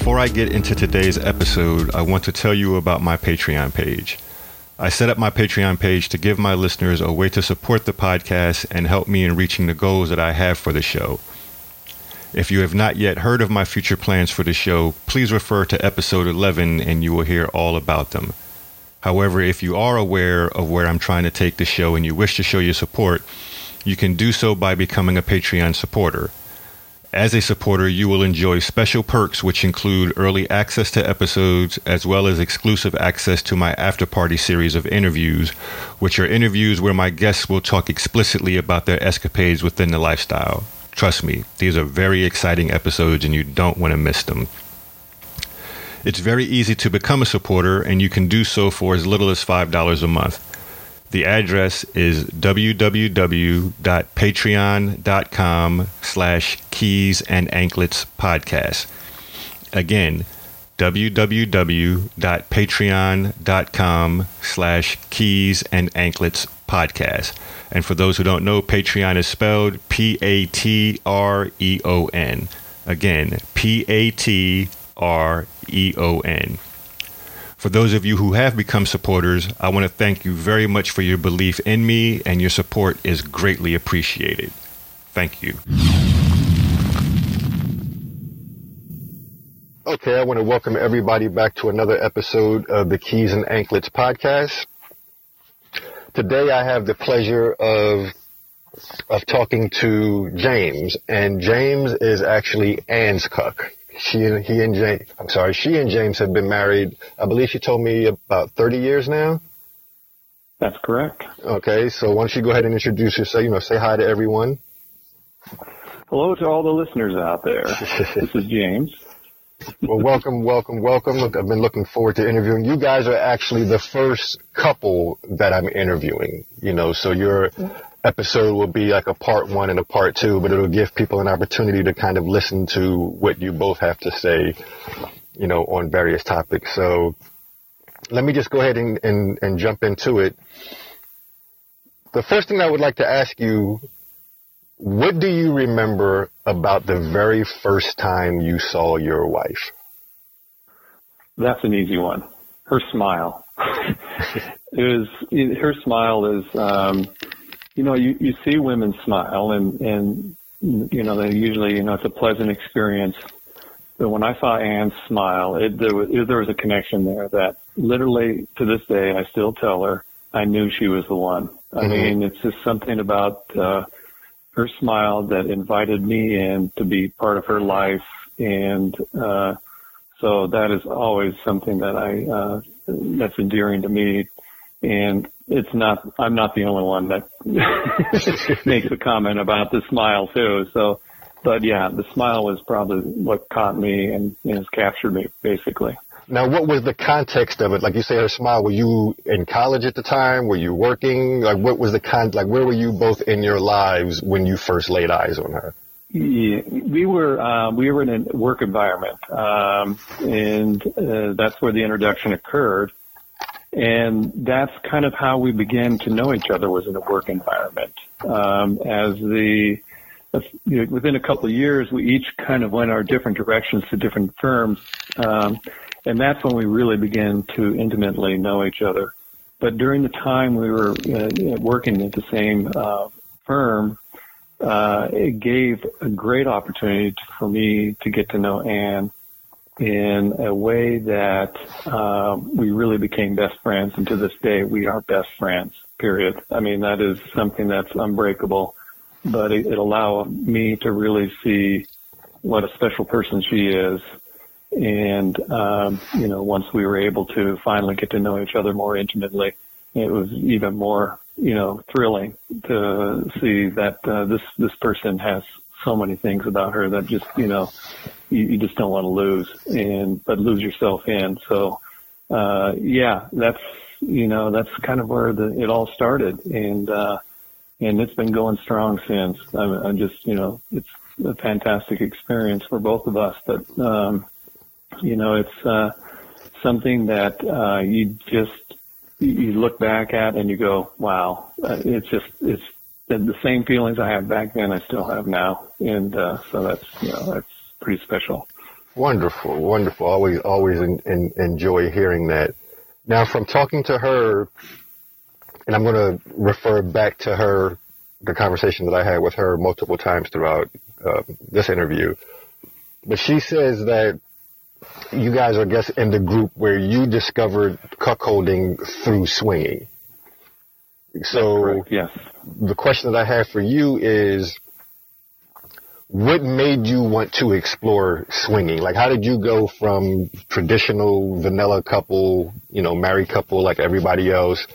Before I get into today's episode, I want to tell you about my Patreon page. I set up my Patreon page to give my listeners a way to support the podcast and help me in reaching the goals that I have for the show. If you have not yet heard of my future plans for the show, please refer to episode 11 and you will hear all about them. However, if you are aware of where I'm trying to take the show and you wish to show your support, you can do so by becoming a Patreon supporter. As a supporter, you will enjoy special perks, which include early access to episodes, as well as exclusive access to my after party series of interviews, which are interviews where my guests will talk explicitly about their escapades within the lifestyle. Trust me, these are very exciting episodes and you don't want to miss them. It's very easy to become a supporter, and you can do so for as little as $5 a month. The address is www.patreon.com slash keys and anklets podcast. Again, www.patreon.com slash keys and anklets podcast. And for those who don't know, Patreon is spelled P A T R E O N. Again, P A T R E O N. For those of you who have become supporters, I want to thank you very much for your belief in me, and your support is greatly appreciated. Thank you. Okay, I want to welcome everybody back to another episode of the Keys and Anklets podcast. Today I have the pleasure of of talking to James, and James is actually Anne's cuck she and he and James, I'm sorry, she and James have been married. I believe she told me about 30 years now. That's correct. Okay, so why don't you go ahead and introduce yourself? You know, say hi to everyone. Hello to all the listeners out there. this is James. well, welcome, welcome, welcome. Look, I've been looking forward to interviewing. You guys are actually the first couple that I'm interviewing. You know, so you're episode will be like a part one and a part two, but it'll give people an opportunity to kind of listen to what you both have to say, you know, on various topics. So let me just go ahead and, and, and jump into it. The first thing I would like to ask you, what do you remember about the very first time you saw your wife? That's an easy one. Her smile. it was her smile is um, you know, you, you see women smile and, and, you know, they usually, you know, it's a pleasant experience. But when I saw Anne smile, it, there, was, it, there was a connection there that literally to this day, I still tell her I knew she was the one. I mm-hmm. mean, it's just something about, uh, her smile that invited me in to be part of her life. And, uh, so that is always something that I, uh, that's endearing to me. And it's not I'm not the only one that makes a comment about the smile too. So, but yeah, the smile was probably what caught me and, and has captured me basically. Now, what was the context of it? Like you say, her smile. Were you in college at the time? Were you working? Like, what was the con? Like, where were you both in your lives when you first laid eyes on her? Yeah, we were uh, we were in a work environment, um, and uh, that's where the introduction occurred. And that's kind of how we began to know each other was in a work environment. Um, as the, you know, within a couple of years, we each kind of went our different directions to different firms. Um, and that's when we really began to intimately know each other. But during the time we were uh, working at the same uh, firm, uh, it gave a great opportunity for me to get to know Anne in a way that um, we really became best friends, and to this day we are best friends. Period. I mean that is something that's unbreakable, but it, it allowed me to really see what a special person she is. And um, you know, once we were able to finally get to know each other more intimately, it was even more you know thrilling to see that uh, this this person has so many things about her that just you know you, you just don't want to lose and but lose yourself in. So uh, yeah, that's you know, that's kind of where the, it all started. And, uh, and it's been going strong since. I'm, I'm just, you know, it's a fantastic experience for both of us. But, um, you know, it's, uh, something that, uh, you just, you look back at and you go, wow, uh, it's just, it's the same feelings I had back then, I still have now. And, uh, so that's, you know, that's pretty special. Wonderful, wonderful. Always, always in, in, enjoy hearing that. Now, from talking to her, and I'm going to refer back to her, the conversation that I had with her multiple times throughout uh, this interview. But she says that you guys are, I guess, in the group where you discovered cuckolding through swinging. So, yes. The question that I have for you is, what made you want to explore swinging? Like, how did you go from traditional vanilla couple, you know, married couple like everybody else,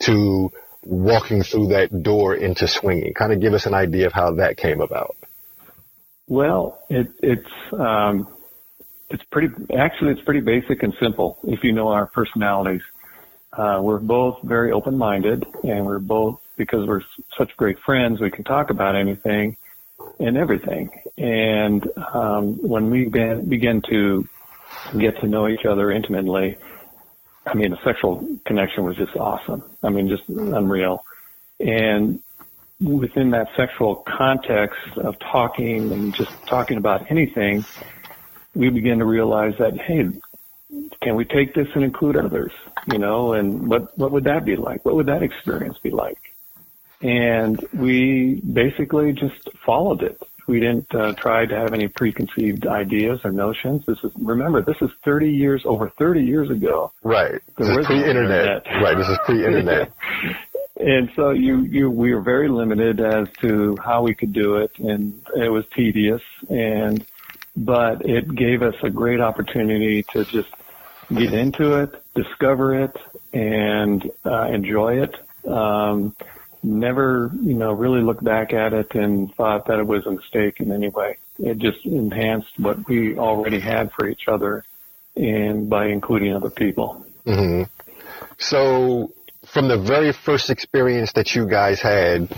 to walking through that door into swinging? Kind of give us an idea of how that came about. Well, it, it's um, it's pretty. Actually, it's pretty basic and simple. If you know our personalities, uh, we're both very open-minded, and we're both because we're such great friends. We can talk about anything and everything. And um, when we began, began to get to know each other intimately, I mean, the sexual connection was just awesome. I mean, just unreal. And within that sexual context of talking and just talking about anything, we began to realize that, hey, can we take this and include others? You know, and what, what would that be like? What would that experience be like? And we basically just followed it. We didn't uh, try to have any preconceived ideas or notions. This is remember, this is 30 years over 30 years ago. Right. This is pre-internet. Right. This is pre-internet. and so you you we were very limited as to how we could do it, and it was tedious. And but it gave us a great opportunity to just get into it, discover it, and uh, enjoy it. Um, never, you know, really looked back at it and thought that it was a mistake in any way. It just enhanced what we already had for each other and by including other people. Mm-hmm. So from the very first experience that you guys had,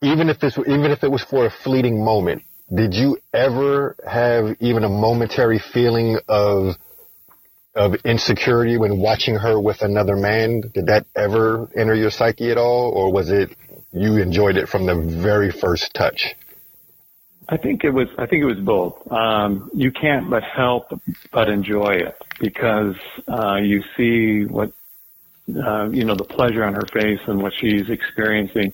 even if this, even if it was for a fleeting moment, did you ever have even a momentary feeling of of insecurity when watching her with another man? Did that ever enter your psyche at all, or was it you enjoyed it from the very first touch? I think it was. I think it was both. Um, you can't but help but enjoy it because uh, you see what uh, you know the pleasure on her face and what she's experiencing.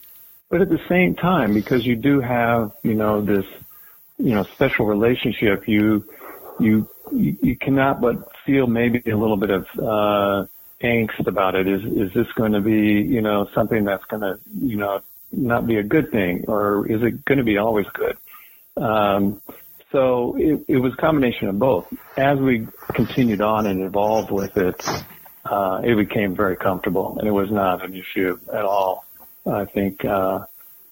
But at the same time, because you do have you know this you know special relationship, you you you, cannot but feel maybe a little bit of uh, angst about it. Is is this going to be you know something that's going to you know not be a good thing, or is it going to be always good? Um, so it, it was a combination of both. As we continued on and evolved with it, uh, it became very comfortable, and it was not an issue at all. I think, uh,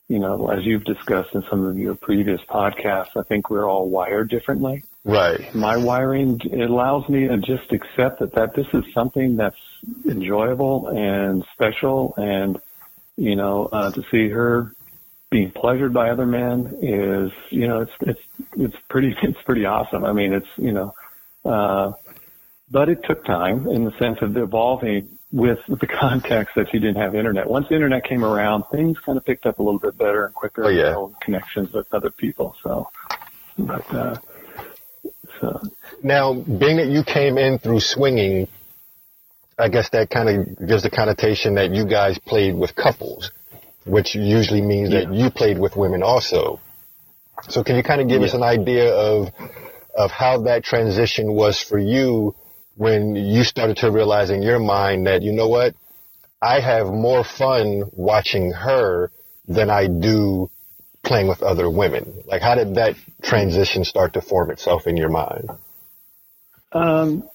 you know, as you've discussed in some of your previous podcasts, I think we're all wired differently. Right. My wiring it allows me to just accept that, that this is something that's enjoyable and special and, you know, uh, to see her being pleasured by other men is, you know, it's, it's, it's pretty, it's pretty awesome. I mean, it's, you know, uh, but it took time in the sense of evolving with the context that you didn't have internet. Once the internet came around, things kind of picked up a little bit better and quicker. Oh, yeah. connections with other people. So, but, uh, so now, being that you came in through swinging, I guess that kind of gives the connotation that you guys played with couples, which usually means yeah. that you played with women also. So can you kind of give yeah. us an idea of of how that transition was for you when you started to realize in your mind that you know what, I have more fun watching her than I do playing with other women? Like, how did that transition start to form itself in your mind? Um,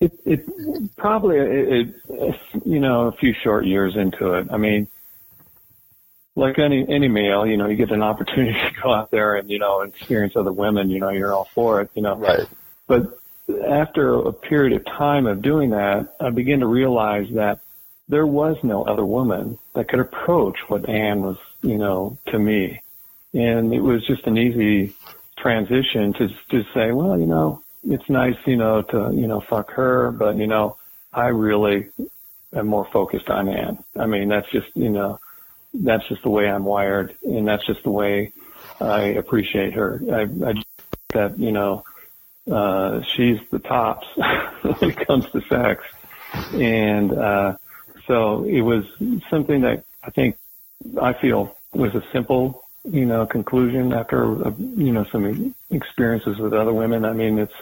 it, it probably, it, it, you know, a few short years into it. I mean, like any any male, you know, you get an opportunity to go out there and you know experience other women. You know, you're all for it. You know, right? But after a period of time of doing that, I began to realize that there was no other woman that could approach what Anne was, you know, to me. And it was just an easy transition to just say, well, you know, it's nice, you know, to, you know, fuck her, but, you know, I really am more focused on Anne. I mean, that's just, you know, that's just the way I'm wired and that's just the way I appreciate her. I, I just, that, you know, uh, she's the tops when it comes to sex. And, uh, so it was something that I think I feel was a simple, you know, conclusion after, uh, you know, some experiences with other women. I mean, it's,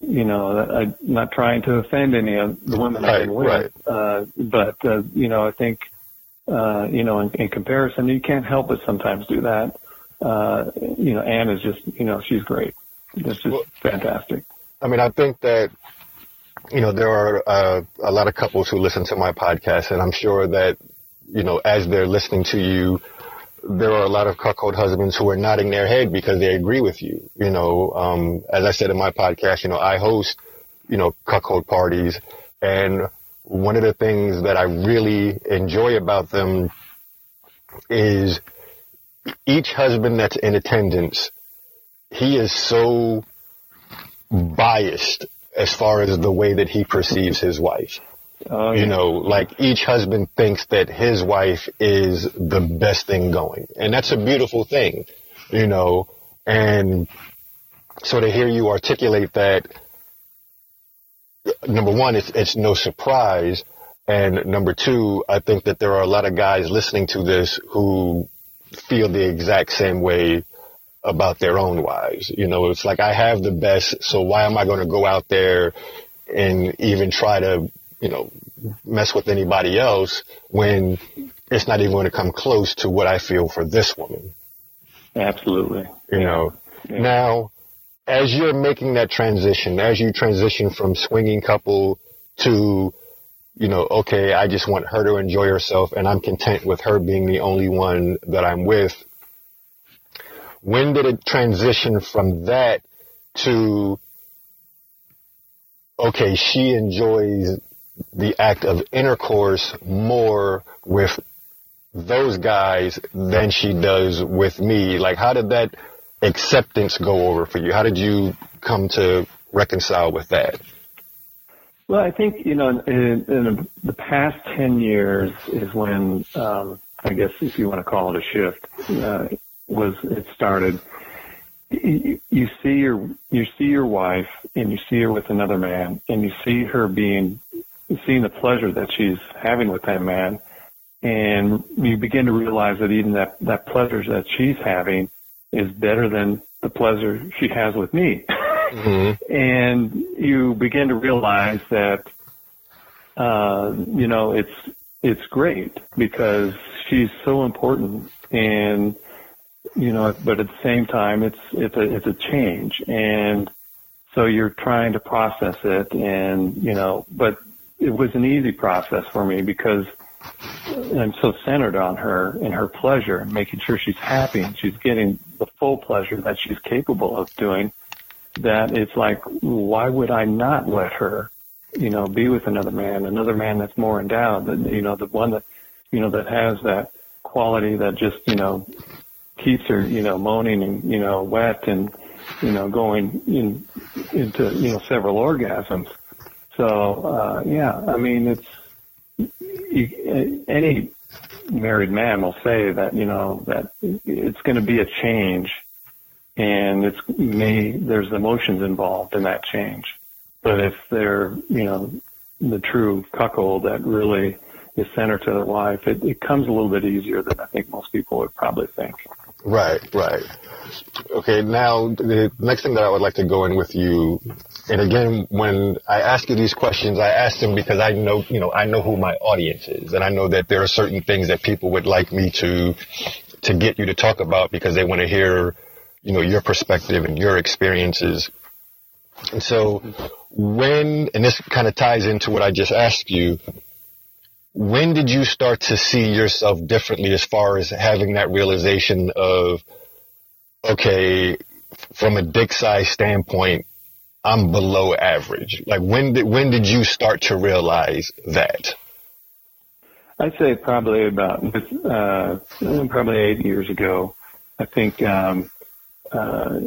you know, I'm not trying to offend any of the women right, I've been with, right. uh, but, uh, you know, I think, uh, you know, in, in comparison, you can't help but sometimes do that. Uh, you know, Anne is just, you know, she's great. It's just Well- fantastic. I mean, I think that you know there are uh, a lot of couples who listen to my podcast, and I'm sure that you know as they're listening to you, there are a lot of cuckold husbands who are nodding their head because they agree with you. You know, um, as I said in my podcast, you know, I host you know cuckold parties, and one of the things that I really enjoy about them is each husband that's in attendance, he is so biased as far as the way that he perceives his wife. Oh, You yeah. know, like each husband thinks that his wife is the best thing going. And that's a beautiful thing, you know, and so to hear you articulate that, number one, it's, it's no surprise. And number two, I think that there are a lot of guys listening to this who feel the exact same way about their own wives. You know, it's like I have the best, so why am I going to go out there and even try to, you know, mess with anybody else when it's not even going to come close to what I feel for this woman, Absolutely. you know? Yeah. Now, as you're making that transition, as you transition from swinging couple to, you know, okay, I just want her to enjoy herself and I'm content with her being the only one that I'm with. When did it transition from that to, okay, she enjoys the act of intercourse more with those guys than she does with me? Like, how did that acceptance go over for you? How did you come to reconcile with that? Well, I think you know, in, in the past ten years is when um, I guess if you want to call it a shift, uh, was it started. You, you see your you see your wife, and you see her with another man, and you see her being seeing the pleasure that she's having with that man, and you begin to realize that even that that pleasure that she's having is better than the pleasure she has with me. and you begin to realize that uh, you know it's it's great because she's so important and you know but at the same time it's it's a it's a change. And so you're trying to process it and you know but it was an easy process for me because I'm so centered on her and her pleasure and making sure she's happy and she's getting the full pleasure that she's capable of doing that it's like, why would I not let her, you know, be with another man, another man that's more endowed, than, you know, the one that, you know, that has that quality that just, you know, keeps her, you know, moaning and you know, wet and you know, going in into you know several orgasms. So uh, yeah, I mean, it's you, any married man will say that you know that it's going to be a change and it's may there's emotions involved in that change. But if they're you know the true cuckold that really is centered to their wife, it, it comes a little bit easier than I think most people would probably think. Right, right. Okay, now the next thing that I would like to go in with you, and again, when I ask you these questions, I ask them because I know, you know, I know who my audience is, and I know that there are certain things that people would like me to to get you to talk about because they want to hear, you know, your perspective and your experiences. And so, when and this kind of ties into what I just asked you, when did you start to see yourself differently as far as having that realization of okay from a dick size standpoint I'm below average? Like when did when did you start to realize that? I'd say probably about uh, probably eight years ago. I think um, uh,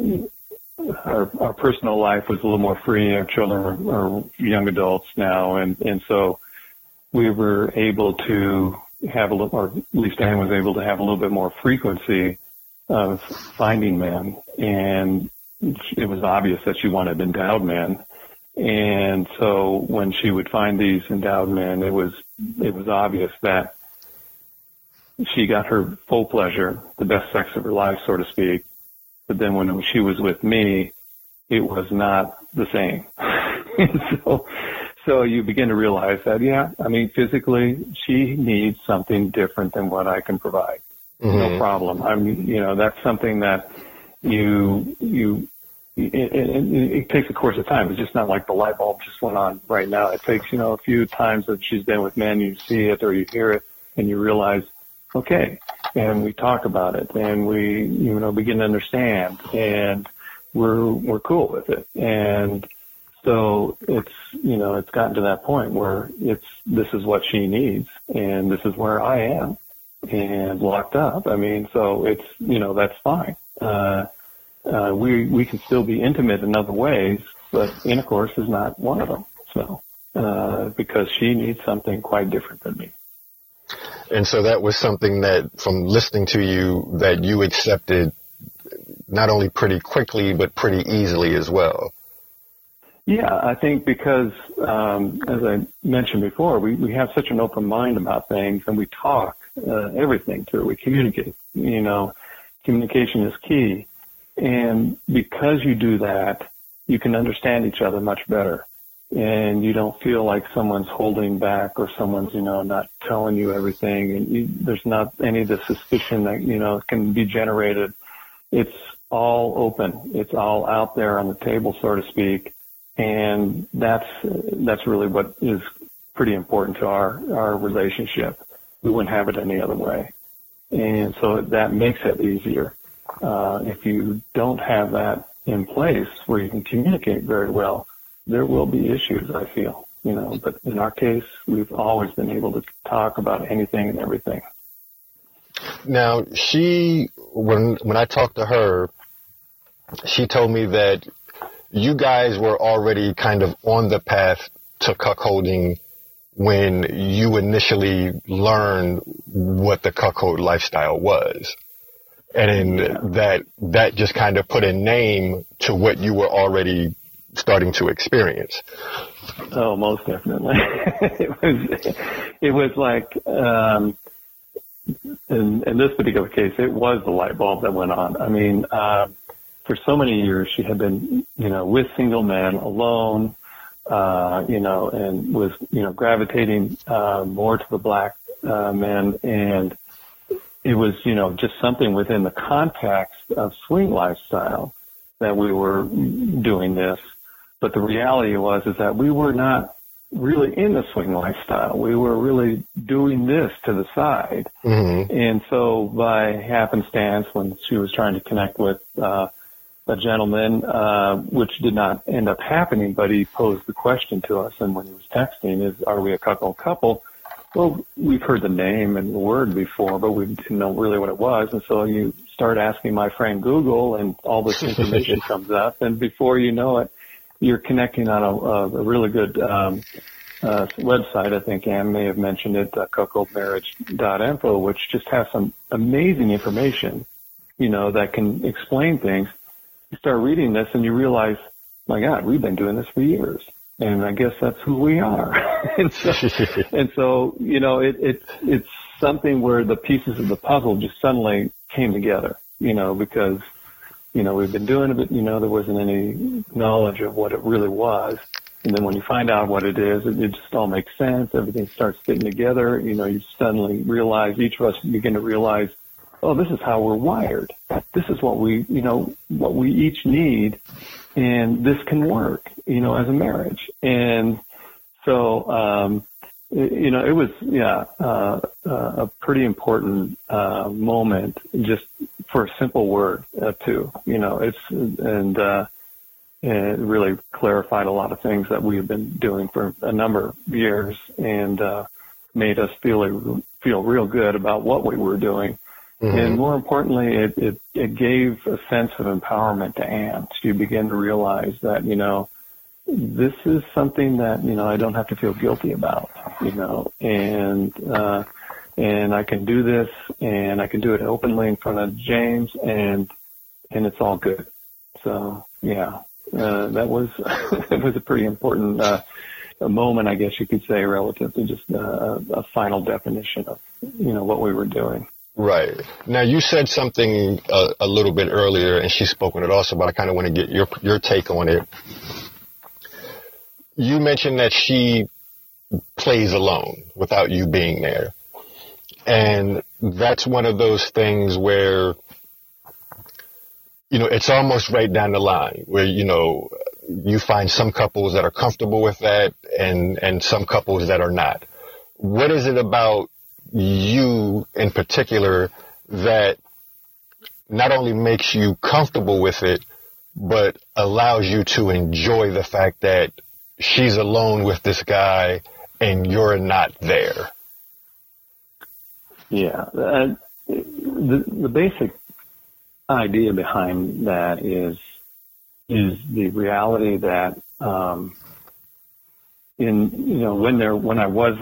our our personal life was a little more free. Our children are, are young adults now, and and so we were able to have a little, or at least Anne was able to have a little bit more frequency of finding men, and it was obvious that she wanted endowed men. And so when she would find these endowed men, it was it was obvious that she got her full pleasure, the best sex of her life, so to speak. But then when she was with me, it was not the same. so, so you begin to realize that, yeah, I mean, physically, she needs something different than what I can provide. Mm-hmm. No problem. I mean, you know, that's something that you, you, it, it, it takes a course of time. It's just not like the light bulb just went on right now. It takes, you know, a few times that she's been with men, you see it or you hear it and you realize, okay. And we talk about it and we, you know, begin to understand and we're, we're cool with it. And so it's, you know, it's gotten to that point where it's, this is what she needs and this is where I am and locked up. I mean, so it's, you know, that's fine. Uh, uh, we, we can still be intimate in other ways, but intercourse is not one of them. So, uh, because she needs something quite different than me. And so that was something that from listening to you that you accepted not only pretty quickly, but pretty easily as well. Yeah, I think because, um, as I mentioned before, we, we have such an open mind about things and we talk uh, everything through. We communicate. You know, communication is key. And because you do that, you can understand each other much better. And you don't feel like someone's holding back or someone's, you know, not telling you everything. And you, there's not any of the suspicion that, you know, can be generated. It's all open. It's all out there on the table, so to speak and that's that's really what is pretty important to our our relationship. We wouldn't have it any other way, and so that makes it easier. Uh, if you don't have that in place where you can communicate very well, there will be issues. I feel, you know, but in our case, we've always been able to talk about anything and everything. Now, she when when I talked to her, she told me that you guys were already kind of on the path to cuckolding when you initially learned what the cuckold lifestyle was. And that, that just kind of put a name to what you were already starting to experience. Oh, most definitely. it was, it was like, um, in, in this particular case, it was the light bulb that went on. I mean, uh, for so many years she had been, you know, with single men alone, uh, you know, and was, you know, gravitating uh, more to the black uh, men. And it was, you know, just something within the context of swing lifestyle that we were doing this. But the reality was is that we were not really in the swing lifestyle. We were really doing this to the side. Mm-hmm. And so by happenstance, when she was trying to connect with uh, a gentleman, uh, which did not end up happening, but he posed the question to us, and when he was texting, is are we a couple couple? Well, we've heard the name and the word before, but we didn't know really what it was, and so you start asking my friend Google, and all this information comes up, and before you know it, you're connecting on a, a really good um, uh, website. I think Anne may have mentioned it, uh, cuckoldmarriage.info, which just has some amazing information, you know, that can explain things you start reading this and you realize, my God, we've been doing this for years. And I guess that's who we are. and, so, and so, you know, it, it, it's something where the pieces of the puzzle just suddenly came together, you know, because, you know, we've been doing it, but, you know, there wasn't any knowledge of what it really was. And then when you find out what it is, it, it just all makes sense. Everything starts fitting together. You know, you suddenly realize, each of us begin to realize oh, this is how we're wired. This is what we, you know, what we each need, and this can work, you know, as a marriage. And so, um, you know, it was, yeah, uh, uh, a pretty important uh, moment just for a simple word, uh, too. You know, it's, and, uh, it really clarified a lot of things that we have been doing for a number of years and uh, made us feel feel real good about what we were doing. Mm-hmm. And more importantly, it, it, it gave a sense of empowerment to Anne. She began to realize that, you know, this is something that, you know, I don't have to feel guilty about, you know, and, uh, and I can do this and I can do it openly in front of James and, and it's all good. So yeah, uh, that was, it was a pretty important, uh, moment, I guess you could say, relative to just uh, a final definition of, you know, what we were doing. Right. Now you said something a, a little bit earlier, and she's spoken it also, but I kind of want to get your your take on it. You mentioned that she plays alone without you being there, and that's one of those things where you know it's almost right down the line where you know you find some couples that are comfortable with that, and and some couples that are not. What is it about you in particular that not only makes you comfortable with it, but allows you to enjoy the fact that she's alone with this guy and you're not there. Yeah. Uh, the, the basic idea behind that is, is the reality that, um, in, you know, when there, when I was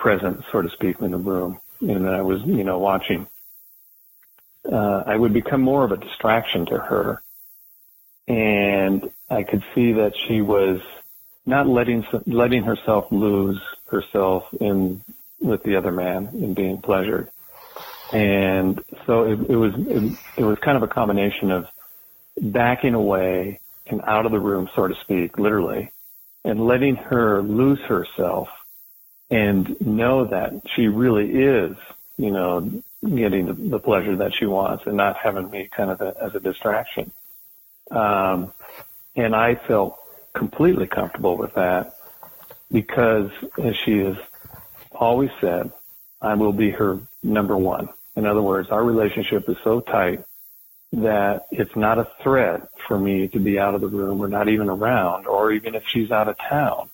present, so to speak, in the room, and I was, you know, watching. Uh, I would become more of a distraction to her, and I could see that she was not letting letting herself lose herself in with the other man in being pleasured, and so it, it was it, it was kind of a combination of backing away and out of the room, so to speak, literally, and letting her lose herself and know that she really is, you know, getting the, the pleasure that she wants and not having me kind of a, as a distraction. Um, and I felt completely comfortable with that because, as she has always said, I will be her number one. In other words, our relationship is so tight that it's not a threat for me to be out of the room or not even around, or even if she's out of town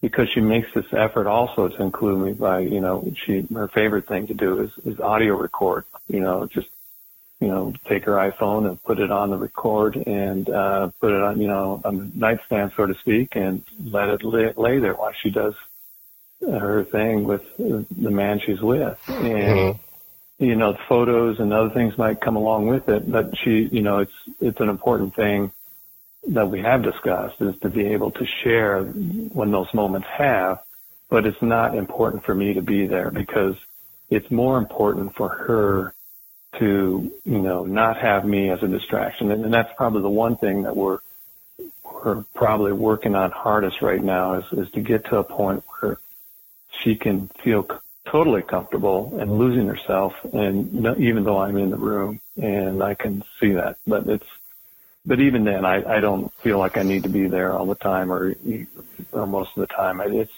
because she makes this effort also to include me by, you know, she, her favorite thing to do is, is audio record, you know, just, you know, take her iPhone and put it on the record and, uh, put it on, you know, on the nightstand, so to speak, and let it lay, lay there while she does her thing with the man she's with. And, mm-hmm. you know, photos and other things might come along with it, but she, you know, it's, it's an important thing that we have discussed is to be able to share when those moments have, but it's not important for me to be there because it's more important for her to, you know, not have me as a distraction. And, and that's probably the one thing that we're, we're probably working on hardest right now is, is to get to a point where she can feel totally comfortable and losing herself and even though I'm in the room and I can see that, but it's, but even then, I, I don't feel like I need to be there all the time or, or most of the time. It's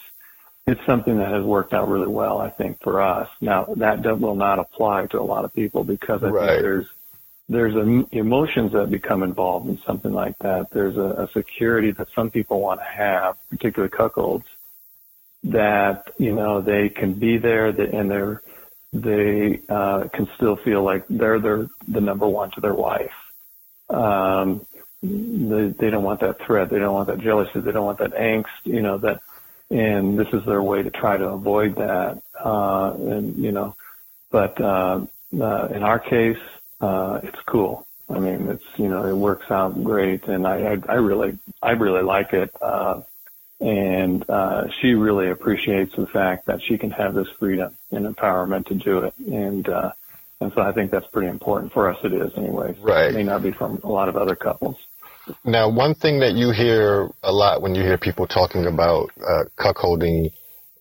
it's something that has worked out really well, I think, for us. Now that will not apply to a lot of people because I right. think there's there's a, emotions that become involved in something like that. There's a, a security that some people want to have, particularly cuckolds, that you know they can be there and they're they uh, can still feel like they're their the number one to their wife um, they, they don't want that threat. They don't want that jealousy. They don't want that angst. You know that, and this is their way to try to avoid that. Uh, and you know, but uh, uh, in our case, uh, it's cool. I mean, it's you know, it works out great, and I I, I really I really like it. Uh, and uh, she really appreciates the fact that she can have this freedom and empowerment to do it. And uh, and so I think that's pretty important for us. It is anyway. Right. It may not be from a lot of other couples. Now, one thing that you hear a lot when you hear people talking about uh, cuckolding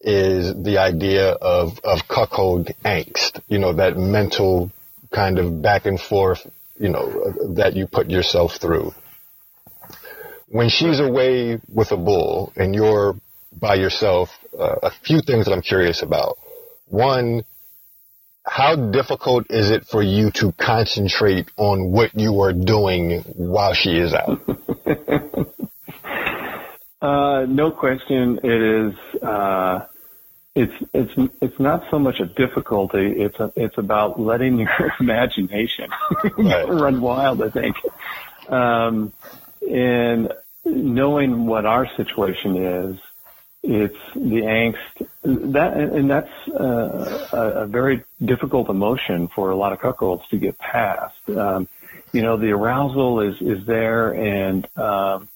is the idea of, of cuckold angst, you know, that mental kind of back and forth, you know, that you put yourself through. When she's away with a bull and you're by yourself, uh, a few things that I'm curious about. One, how difficult is it for you to concentrate on what you are doing while she is out? Uh, no question, it is. Uh, it's it's it's not so much a difficulty. It's a, it's about letting your imagination right. run wild. I think, um, and knowing what our situation is, it's the angst that, and that's uh, a, a, very difficult emotion for a lot of cuckolds to get past. Um, you know, the arousal is is there, and um,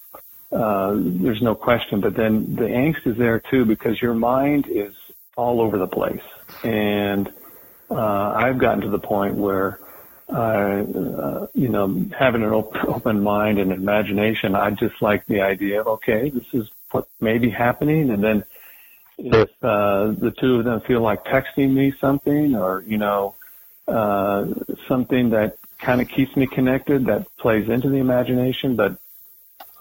uh, there's no question. But then the angst is there too because your mind is all over the place. And uh, I've gotten to the point where, uh, you know, having an open mind and imagination, I just like the idea of, okay, this is what may be happening. And then if uh, the two of them feel like texting me something or, you know, uh, something that kind of keeps me connected that plays into the imagination. But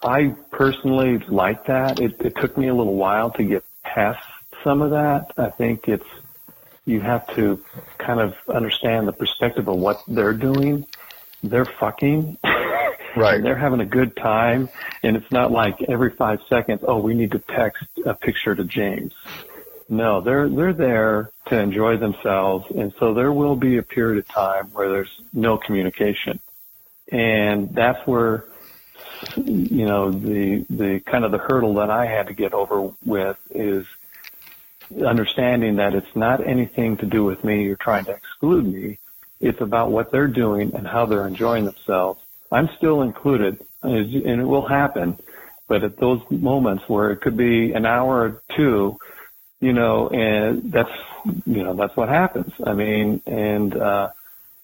I personally like that. It, it took me a little while to get past some of that. I think it's you have to kind of understand the perspective of what they're doing. They're fucking. Right. and they're having a good time. And it's not like every five seconds, oh, we need to text a picture to James. No, they're they're there to enjoy themselves, and so there will be a period of time where there's no communication, and that's where you know the the kind of the hurdle that I had to get over with is understanding that it's not anything to do with me You're trying to exclude me. It's about what they're doing and how they're enjoying themselves. I'm still included, and it will happen. But at those moments where it could be an hour or two, you know, and that's, you know, that's what happens. I mean, and, uh,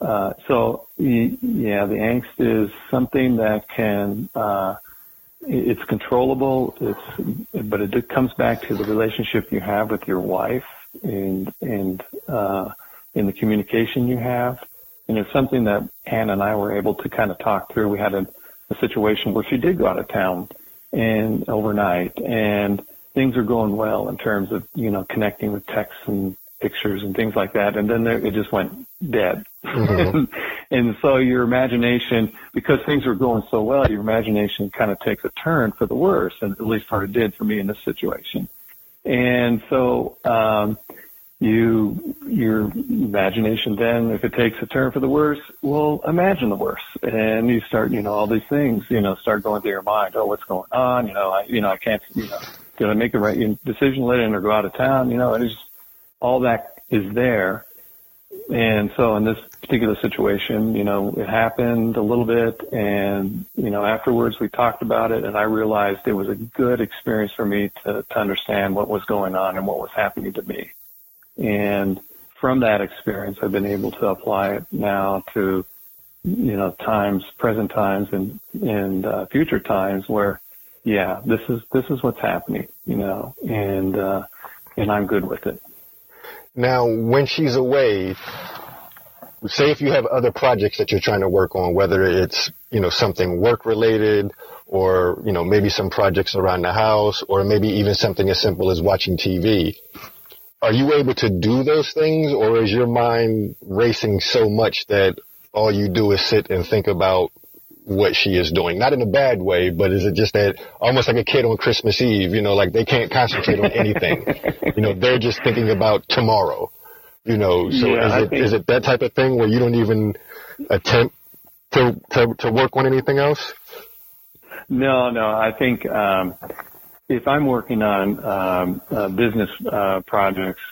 uh, so yeah, the angst is something that can, uh, it's controllable. It's, but it comes back to the relationship you have with your wife and and uh, in the communication you have. And it's something that Anne and I were able to kind of talk through. We had a, a situation where she did go out of town and overnight, and things are going well in terms of you know connecting with texts and pictures and things like that. And then there, it just went dead. Mm-hmm. and so your imagination, because things were going so well, your imagination kind of takes a turn for the worse, and at least part of it did for me in this situation. And so, um, you, your imagination then, if it takes a turn for the worse, well imagine the worst. And you start, you know, all these things, you know, start going through your mind. Oh, what's going on? You know, I, you know, I can't, you know, did I make the right decision, let in or go out of town? You know, it's just, all that is there. And so in this particular situation, you know, it happened a little bit and, you know, afterwards we talked about it and I realized it was a good experience for me to, to understand what was going on and what was happening to me. And from that experience, I've been able to apply it now to, you know, times, present times and, and, uh, future times where, yeah, this is, this is what's happening, you know, and, uh, and I'm good with it. Now, when she's away, say if you have other projects that you're trying to work on, whether it's, you know, something work related or, you know, maybe some projects around the house or maybe even something as simple as watching TV. Are you able to do those things or is your mind racing so much that all you do is sit and think about what she is doing. Not in a bad way, but is it just that almost like a kid on Christmas Eve, you know, like they can't concentrate on anything. you know, they're just thinking about tomorrow. You know, so yeah, is it think... is it that type of thing where you don't even attempt to to to work on anything else? No, no. I think um, if I'm working on um, uh, business uh, projects,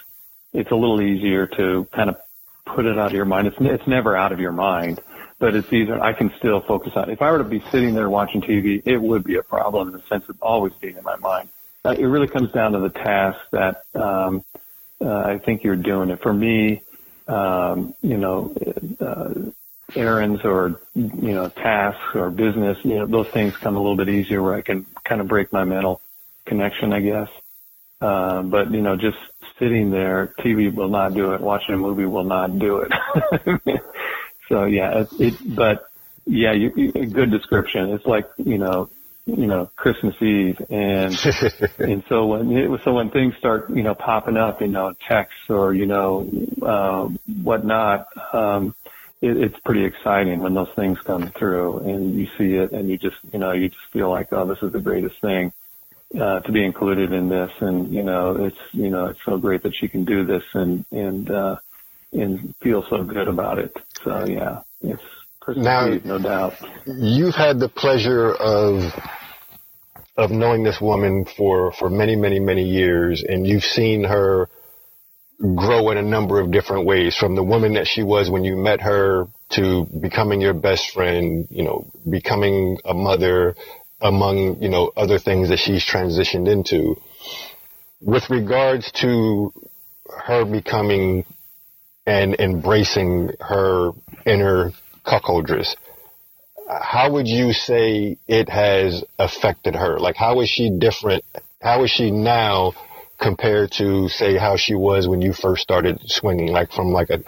it's a little easier to kind of put it out of your mind. It's it's never out of your mind but it's easier. I can still focus on. It. If I were to be sitting there watching TV, it would be a problem in the sense of always being in my mind. Uh, it really comes down to the task that um, uh, I think you're doing. It for me, um, you know, uh, errands or you know tasks or business. You know, those things come a little bit easier where I can kind of break my mental connection, I guess. Uh, but you know, just sitting there, TV will not do it. Watching a movie will not do it. So yeah, it, it but yeah, you, you, a good description. It's like you know, you know, Christmas Eve, and and so when it, was so when things start you know popping up, you know, texts or you know uh, whatnot, um, it, it's pretty exciting when those things come through and you see it and you just you know you just feel like oh this is the greatest thing, uh, to be included in this, and you know, it's you know, it's so great that she can do this and and uh, and feel so good about it. So yeah, it's now, no doubt. You've had the pleasure of of knowing this woman for for many, many, many years, and you've seen her grow in a number of different ways from the woman that she was when you met her to becoming your best friend, you know, becoming a mother, among, you know, other things that she's transitioned into. With regards to her becoming and embracing her inner cuckoldress, how would you say it has affected her? Like, how is she different? How is she now compared to, say, how she was when you first started swinging? Like, from like a,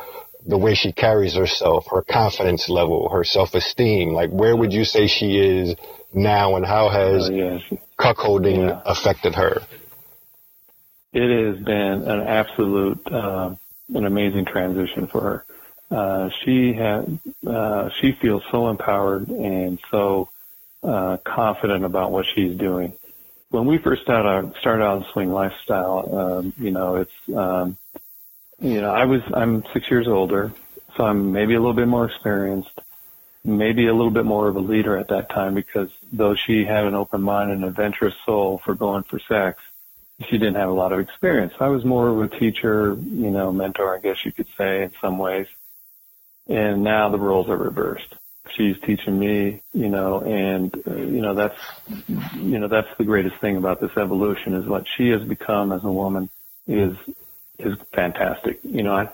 the way she carries herself, her confidence level, her self-esteem. Like, where would you say she is now, and how has uh, yeah. cuckolding yeah. affected her? It has been an absolute, uh, an amazing transition for her. Uh, she had, uh, she feels so empowered and so uh, confident about what she's doing. When we first started started out in swing lifestyle, um, you know, it's, um, you know, I was I'm six years older, so I'm maybe a little bit more experienced, maybe a little bit more of a leader at that time because though she had an open mind and adventurous soul for going for sex, she didn't have a lot of experience. I was more of a teacher, you know, mentor, I guess you could say in some ways. And now the roles are reversed. She's teaching me, you know, and uh, you know that's, you know, that's the greatest thing about this evolution is what she has become as a woman is is fantastic. You know, I,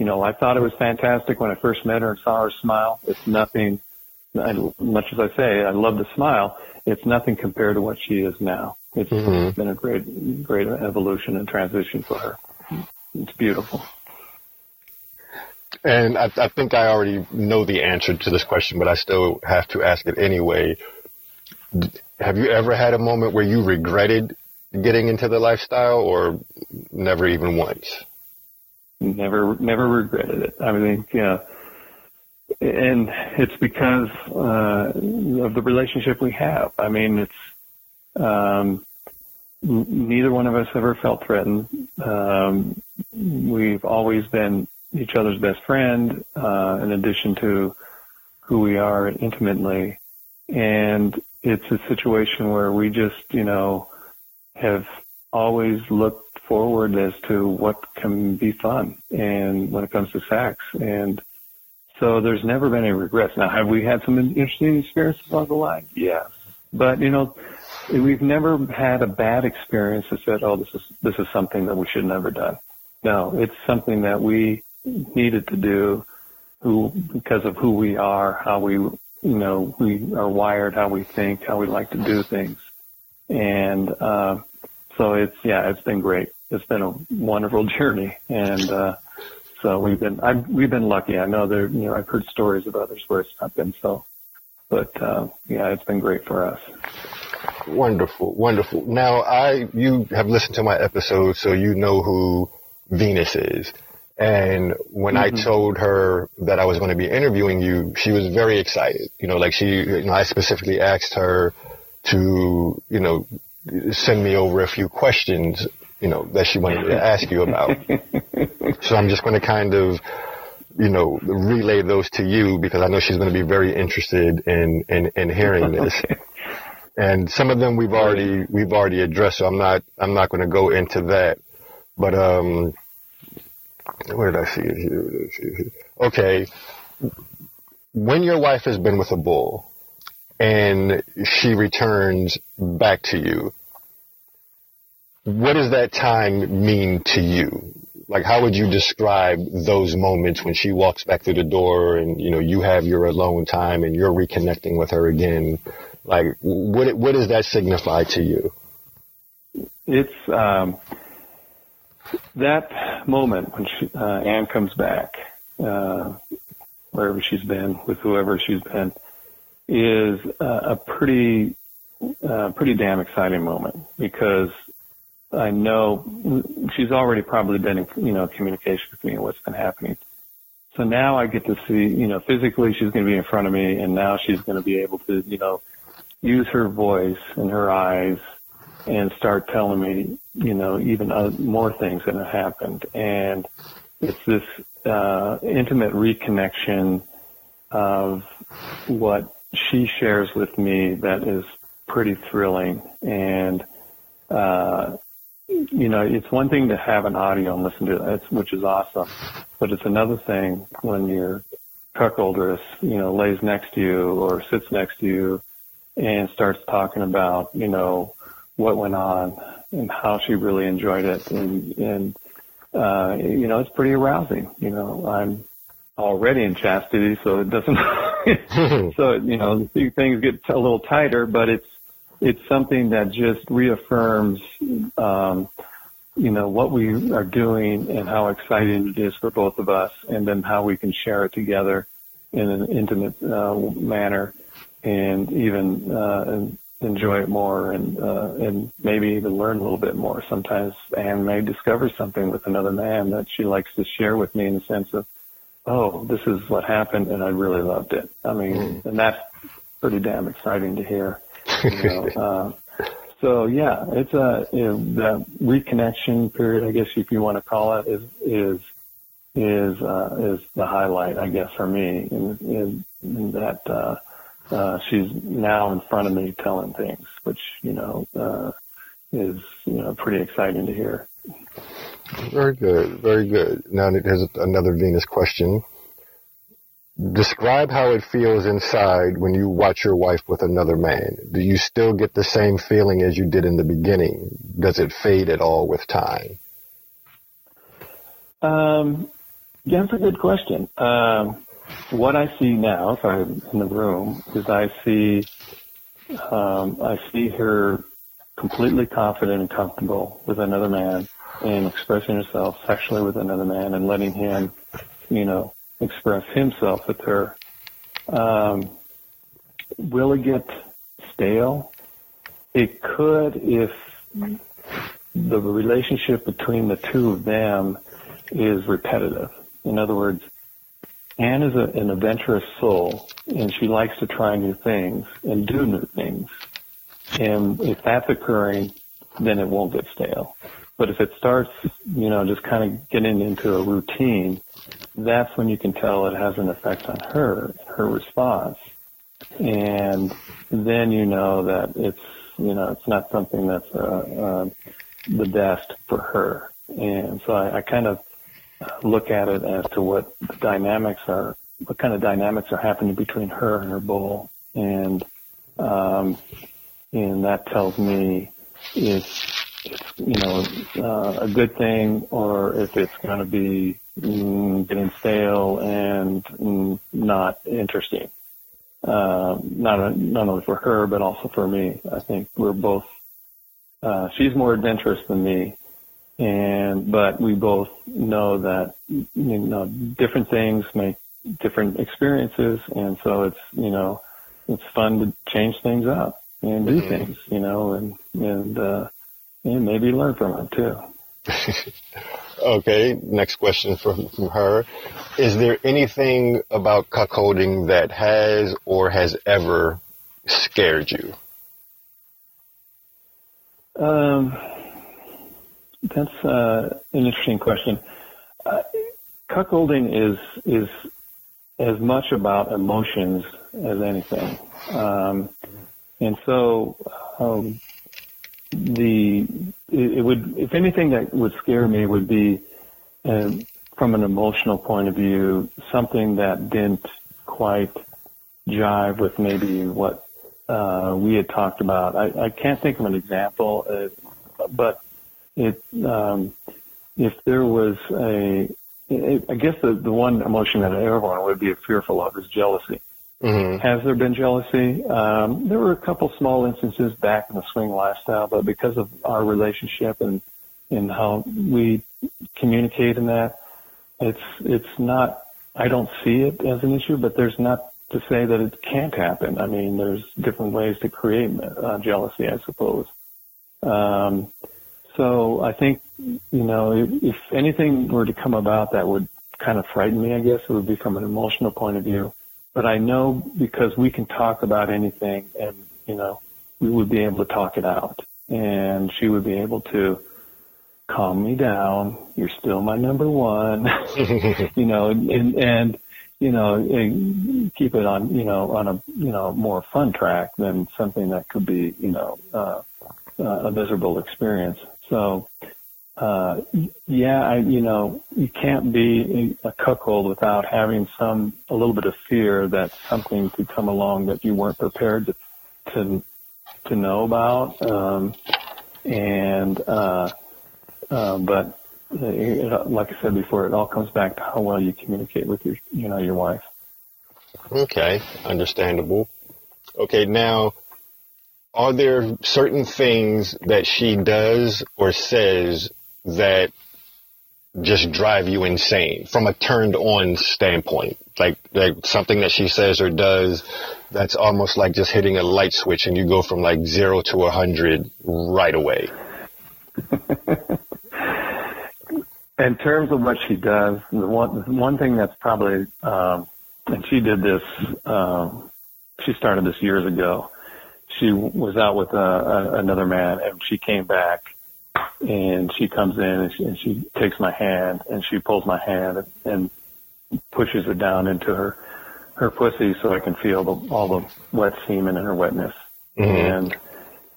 you know, I thought it was fantastic when I first met her and saw her smile. It's nothing, much as I say, I love the smile. It's nothing compared to what she is now. It's mm-hmm. been a great, great evolution and transition for her. It's beautiful. And I, I think I already know the answer to this question, but I still have to ask it anyway. Have you ever had a moment where you regretted getting into the lifestyle, or never even once? Never, never regretted it. I mean, know, and it's because uh, of the relationship we have. I mean, it's um, neither one of us ever felt threatened. Um, we've always been each other's best friend, uh, in addition to who we are intimately. And it's a situation where we just, you know, have always looked forward as to what can be fun and when it comes to sex. And so there's never been any regrets. Now, have we had some interesting experiences along the line? Yes. But, you know, we've never had a bad experience that said, oh, this is, this is something that we should have never done. No, it's something that we needed to do who, because of who we are, how we, you know, we are wired, how we think, how we like to do things. And, uh, so it's, yeah, it's been great. It's been a wonderful journey. And, uh, so we've been, I've, we've been lucky. I know there, you know, I've heard stories of others where it's not been so, but, uh, yeah, it's been great for us. Wonderful, wonderful. Now, I you have listened to my episode, so you know who Venus is. And when mm-hmm. I told her that I was going to be interviewing you, she was very excited. You know, like she, you know, I specifically asked her to, you know, send me over a few questions, you know, that she wanted to ask you about. so I'm just going to kind of, you know, relay those to you because I know she's going to be very interested in, in, in hearing this. And some of them we've already, we've already addressed. So I'm not, I'm not going to go into that. But, um, where did I see it here? Okay. When your wife has been with a bull and she returns back to you, what does that time mean to you? Like, how would you describe those moments when she walks back through the door and, you know, you have your alone time and you're reconnecting with her again? Like, what, what does that signify to you? It's, um, that moment when she, uh, Anne comes back, uh, wherever she's been, with whoever she's been, is uh, a pretty, uh, pretty damn exciting moment because I know she's already probably been in, you know, communication with me and what's been happening. So now I get to see, you know, physically she's going to be in front of me and now she's going to be able to, you know, use her voice and her eyes and start telling me, you know, even uh, more things that have happened. And it's this uh, intimate reconnection of what she shares with me that is pretty thrilling. And, uh, you know, it's one thing to have an audio and listen to it, which is awesome, but it's another thing when your cuckoldress, you know, lays next to you or sits next to you and starts talking about, you know, what went on and how she really enjoyed it. And, and, uh, you know, it's pretty arousing. You know, I'm already in chastity, so it doesn't, so, you know, things get a little tighter, but it's, it's something that just reaffirms, um, you know, what we are doing and how exciting it is for both of us and then how we can share it together in an intimate uh, manner and even uh, enjoy it more and uh, and maybe even learn a little bit more. Sometimes Anne may discover something with another man that she likes to share with me in the sense of, oh, this is what happened and I really loved it. I mean, mm. and that's pretty damn exciting to hear. You know, uh, so yeah, it's a you know, the reconnection period, I guess if you want to call it, is is is uh, is the highlight, I guess, for me in, in, in that uh, uh, she's now in front of me telling things, which you know uh, is you know pretty exciting to hear. Very good, very good. Now here's another Venus question. Describe how it feels inside when you watch your wife with another man. Do you still get the same feeling as you did in the beginning? Does it fade at all with time? Um, yeah, that's a good question. Um, what I see now, if I'm in the room, is I see um, I see her completely confident and comfortable with another man and expressing herself sexually with another man and letting him, you know, express himself with her. Um, will it get stale? It could if the relationship between the two of them is repetitive. In other words, Anne is a, an adventurous soul, and she likes to try new things and do new things. And if that's occurring, then it won't get stale. But if it starts, you know, just kind of getting into a routine, that's when you can tell it has an effect on her, her response. And then you know that it's, you know, it's not something that's uh, uh, the best for her. And so I, I kind of look at it as to what the dynamics are, what kind of dynamics are happening between her and her bull, and um, and that tells me if you know uh, a good thing or if it's going to be mm, getting stale and mm, not interesting. Uh, not not only for her but also for me. I think we're both. Uh, she's more adventurous than me, and but we both know that you know different things make different experiences, and so it's you know it's fun to change things up and do mm-hmm. things, you know, and and uh, and maybe learn from them too. okay, next question from, from her. Is there anything about cuckolding that has or has ever scared you? Um, that's uh, an interesting question. Uh, cuckolding is is as much about emotions as anything, um, and so um, the it, would, if anything, that would scare me would be, uh, from an emotional point of view, something that didn't quite jive with maybe what uh, we had talked about. I, I can't think of an example, uh, but it um, if there was a it, I guess the, the one emotion that I everyone would be fearful of is jealousy. Mm-hmm. Has there been jealousy? Um, there were a couple small instances back in the swing lifestyle, but because of our relationship and and how we communicate in that, it's it's not. I don't see it as an issue, but there's not to say that it can't happen. I mean, there's different ways to create uh, jealousy, I suppose. Um, so I think, you know, if, if anything were to come about that would kind of frighten me, I guess it would be from an emotional point of view. But I know because we can talk about anything and, you know, we would be able to talk it out. and she would be able to calm me down. You're still my number one, you know, and, and you know, and keep it on, you know, on a, you know, more fun track than something that could be, you know, uh, uh, a miserable experience. So, uh, yeah, I, you know, you can't be a cuckold without having some, a little bit of fear that something could come along that you weren't prepared to, to, to know about. Um, and, uh, uh, but it, like I said before, it all comes back to how well you communicate with your, you know, your wife. Okay, understandable. Okay, now, are there certain things that she does or says that just drive you insane from a turned on standpoint? Like, like something that she says or does that's almost like just hitting a light switch and you go from like zero to a hundred right away. In terms of what she does, the one one thing that's probably, um, and she did this, um, she started this years ago. She was out with uh, another man, and she came back, and she comes in and she, and she takes my hand and she pulls my hand and, and pushes it down into her her pussy so I can feel the, all the wet semen and her wetness, mm-hmm. and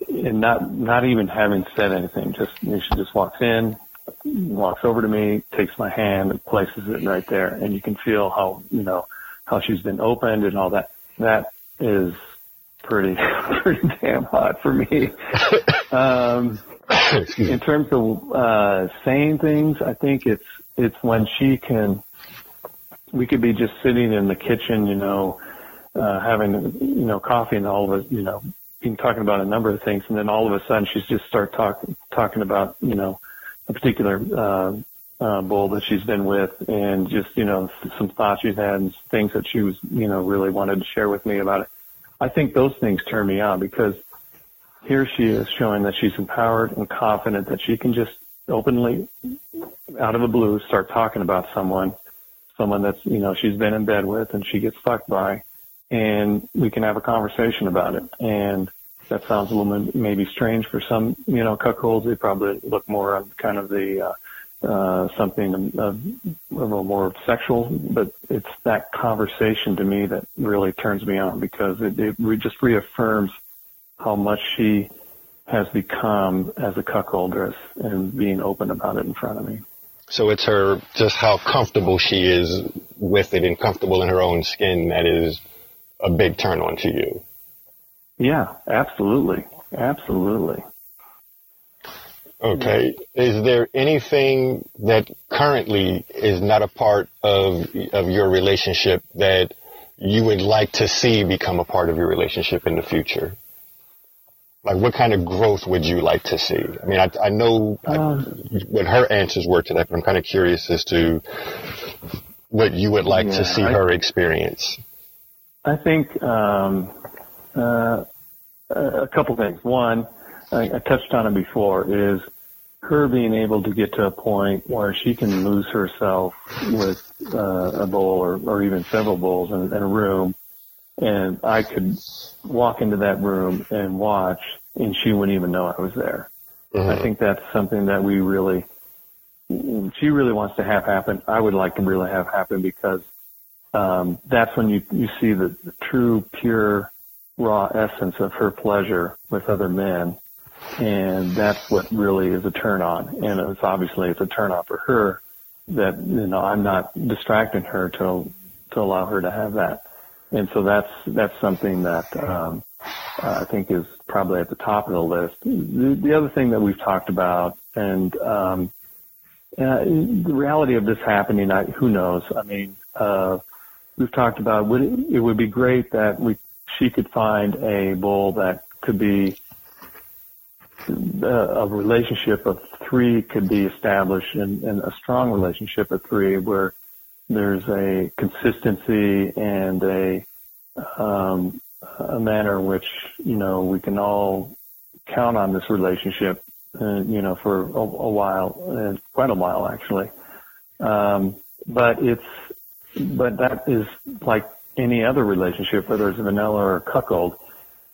and not not even having said anything, just you know, she just walks in, walks over to me, takes my hand, and places it right there, and you can feel how you know how she's been opened and all that. That is pretty pretty damn hot for me. um, in terms of uh, saying things, I think it's it's when she can. We could be just sitting in the kitchen, you know, uh, having you know coffee, and all of us, you know, been talking about a number of things, and then all of a sudden she's just start talking talking about you know a particular uh, uh, bull that she's been with, and just you know some thoughts she's had and things that she was you know really wanted to share with me about it. I think those things turn me on because here she is showing that she's empowered and confident that she can just openly, out of the blue, start talking about someone, someone that's you know she's been in bed with and she gets fucked by, and we can have a conversation about it and that sounds a little maybe strange for some, you know, cuckolds. They probably look more on kind of the uh, uh, something a little more sexual, but it's that conversation to me that really turns me on because it, it re- just reaffirms how much she has become as a cuckoldress and being open about it in front of me. So it's her just how comfortable she is with it and comfortable in her own skin that is a big turn on to you. Yeah, absolutely. Absolutely. Okay. Is there anything that currently is not a part of of your relationship that you would like to see become a part of your relationship in the future? Like, what kind of growth would you like to see? I mean, I, I know um, what her answers were to that, but I'm kind of curious as to what you would like yeah, to see I, her experience. I think um, uh, a couple things. One, I, I touched on it before, is her being able to get to a point where she can lose herself with uh, a bull or, or even several bulls in, in a room, and I could walk into that room and watch, and she wouldn't even know I was there. Mm-hmm. I think that's something that we really, she really wants to have happen. I would like to really have happen because um, that's when you you see the, the true pure raw essence of her pleasure with other men. And that's what really is a turn on. And it's obviously it's a turn on for her that, you know, I'm not distracting her to, to allow her to have that. And so that's, that's something that, um, I think is probably at the top of the list. The, the other thing that we've talked about and, um, uh, the reality of this happening, I, who knows? I mean, uh, we've talked about would it, it would be great that we she could find a bull that could be uh, a relationship of three could be established and, and a strong relationship of three where there's a consistency and a um, a manner in which you know we can all count on this relationship uh, you know for a, a while uh, quite a while actually um, but it's but that is like any other relationship, whether it's vanilla or cuckold,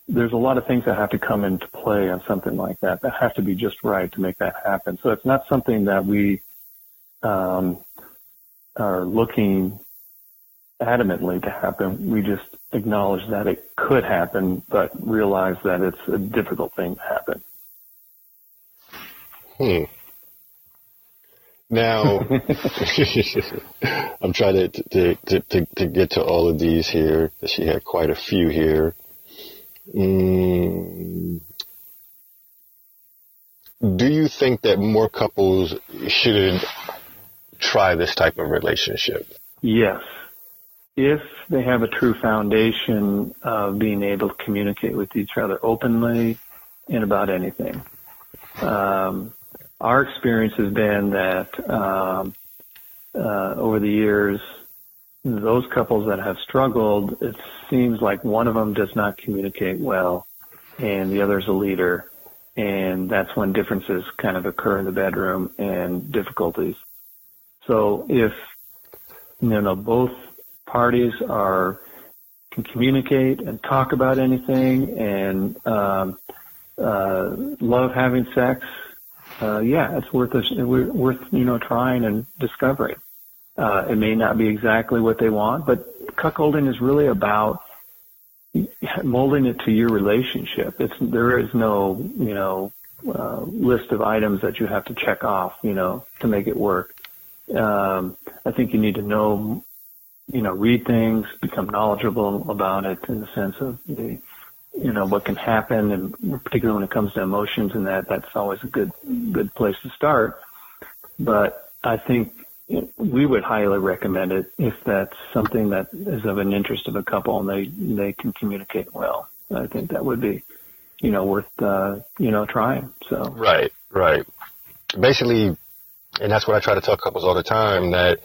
there's a lot of things that have to come into play on something like that that have to be just right to make that happen. So it's not something that we um, are looking adamantly to happen. We just acknowledge that it could happen, but realize that it's a difficult thing to happen. Hmm. Now, I'm trying to, to, to, to, get to all of these here. She had quite a few here. Mm. Do you think that more couples should try this type of relationship? Yes. If they have a true foundation of being able to communicate with each other openly and about anything. Um, our experience has been that um, uh, over the years, those couples that have struggled, it seems like one of them does not communicate well and the other is a leader. And that's when differences kind of occur in the bedroom and difficulties. So if, you know, both parties are, can communicate and talk about anything and, um, uh, love having sex, uh, yeah, it's worth, a, worth, you know, trying and discovering. Uh, it may not be exactly what they want, but cuckolding is really about molding it to your relationship. It's there is no you know uh, list of items that you have to check off you know to make it work. Um, I think you need to know you know read things, become knowledgeable about it in the sense of the you know what can happen, and particularly when it comes to emotions and that that's always a good good place to start. But I think we would highly recommend it if that's something that is of an interest of a couple and they they can communicate well. I think that would be, you know, worth uh, you know trying. So right, right. Basically, and that's what I try to tell couples all the time that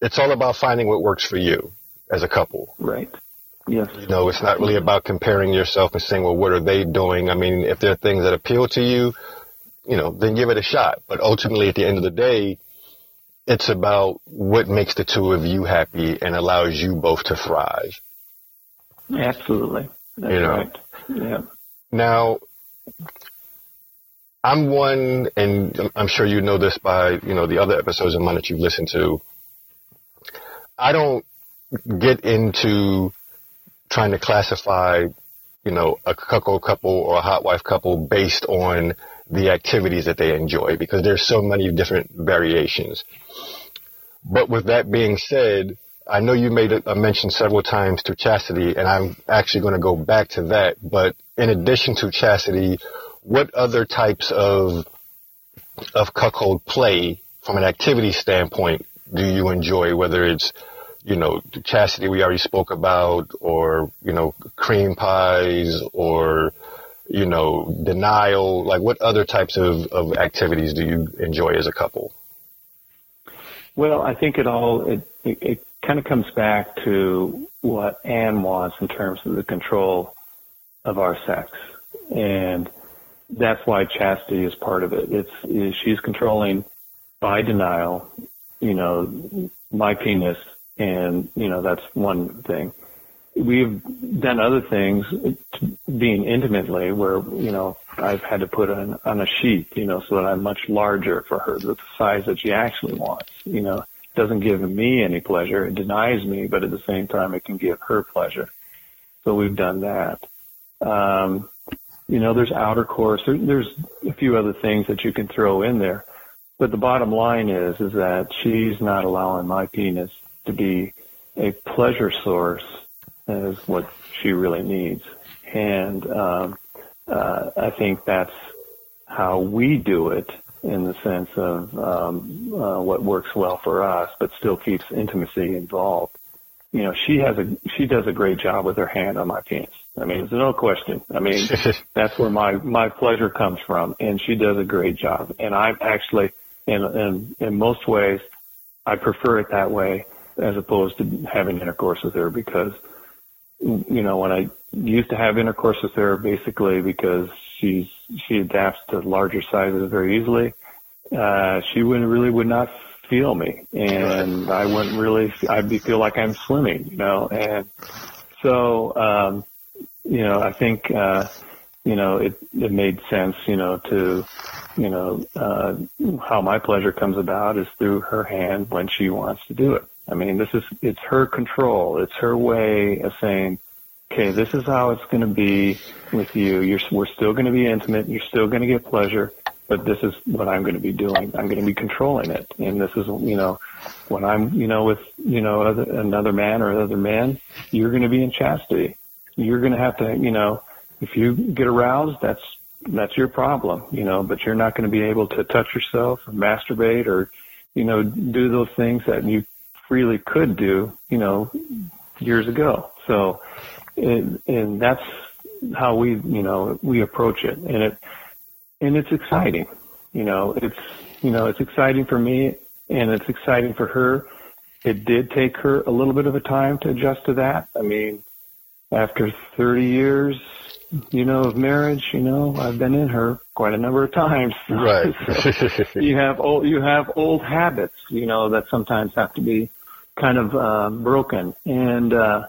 it's all about finding what works for you as a couple. Right. Yes. You know, it's not really about comparing yourself and saying, well, what are they doing? I mean, if there are things that appeal to you, you know, then give it a shot. But ultimately, at the end of the day, it's about what makes the two of you happy and allows you both to thrive. Absolutely. That's you know? right. Yeah. Now, I'm one, and I'm sure you know this by, you know, the other episodes of mine that you've listened to. I don't get into trying to classify, you know, a cuckold couple or a hot wife couple based on the activities that they enjoy because there's so many different variations. But with that being said, I know you made a mention several times to chastity, and I'm actually going to go back to that. But in addition to chastity, what other types of of cuckold play, from an activity standpoint, do you enjoy? Whether it's you know chastity we already spoke about, or you know cream pies, or you know denial. Like, what other types of of activities do you enjoy as a couple? Well, I think it all it, it, it kind of comes back to what Anne wants in terms of the control of our sex, and that's why chastity is part of it. It's she's controlling by denial, you know, my penis, and you know that's one thing we've done other things being intimately where, you know, I've had to put on, on a sheet, you know, so that I'm much larger for her, the size that she actually wants, you know, it doesn't give me any pleasure. It denies me, but at the same time, it can give her pleasure. So we've done that. Um, you know, there's outer course. There, there's a few other things that you can throw in there. But the bottom line is, is that she's not allowing my penis to be a pleasure source is what she really needs. And um, uh, I think that's how we do it in the sense of um, uh, what works well for us, but still keeps intimacy involved. You know, she has a she does a great job with her hand on my penis. I mean, there's no question. I mean, that's where my my pleasure comes from, and she does a great job. And I'm actually, in in in most ways, I prefer it that way as opposed to having intercourse with her because you know, when I used to have intercourse with her, basically because she's she adapts to larger sizes very easily, uh, she would really would not feel me, and I wouldn't really. I'd be feel like I'm swimming, you know, and so um, you know, I think, uh, you know, it, it made sense, you know, to, you know, uh, how my pleasure comes about is through her hand when she wants to do it. I mean, this is, it's her control. It's her way of saying, okay, this is how it's going to be with you. You're, we're still going to be intimate. You're still going to get pleasure, but this is what I'm going to be doing. I'm going to be controlling it. And this is, you know, when I'm, you know, with, you know, other, another man or another man, you're going to be in chastity. You're going to have to, you know, if you get aroused, that's that's your problem, you know. But you're not going to be able to touch yourself or masturbate or, you know, do those things that you freely could do, you know, years ago. So, and, and that's how we, you know, we approach it, and it and it's exciting, you know. It's you know, it's exciting for me, and it's exciting for her. It did take her a little bit of a time to adjust to that. I mean, after 30 years, you know, of marriage, you know, I've been in her quite a number of times. Right. so you have old, you have old habits, you know, that sometimes have to be kind of, uh, broken. And, uh,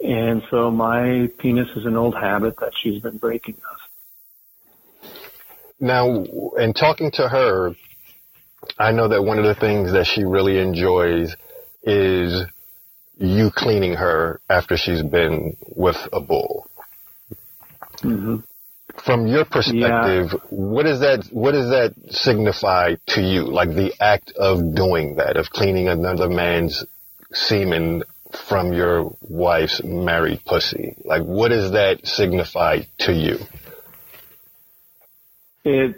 and so my penis is an old habit that she's been breaking us. Now, in talking to her, I know that one of the things that she really enjoys is you cleaning her after she's been with a bull. Mm-hmm. From your perspective, yeah. what does that what does that signify to you? Like the act of doing that, of cleaning another man's semen from your wife's married pussy. Like what does that signify to you? It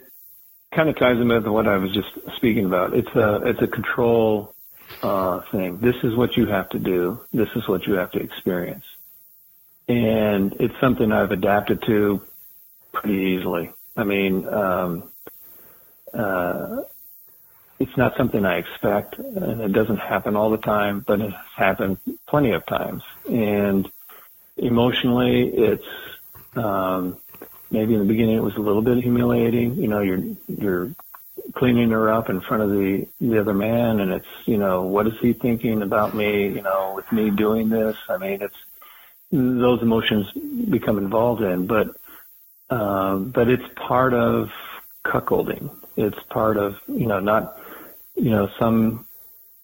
kind of ties into what I was just speaking about. It's a it's a control uh, thing. This is what you have to do. This is what you have to experience and it's something I've adapted to pretty easily. I mean, um, uh, it's not something I expect, and it doesn't happen all the time, but it's happened plenty of times. And emotionally, it's um, maybe in the beginning it was a little bit humiliating. You know, you're you're cleaning her up in front of the the other man, and it's you know what is he thinking about me? You know, with me doing this. I mean, it's those emotions become involved in, but um, but it's part of cuckolding. It's part of you know not you know some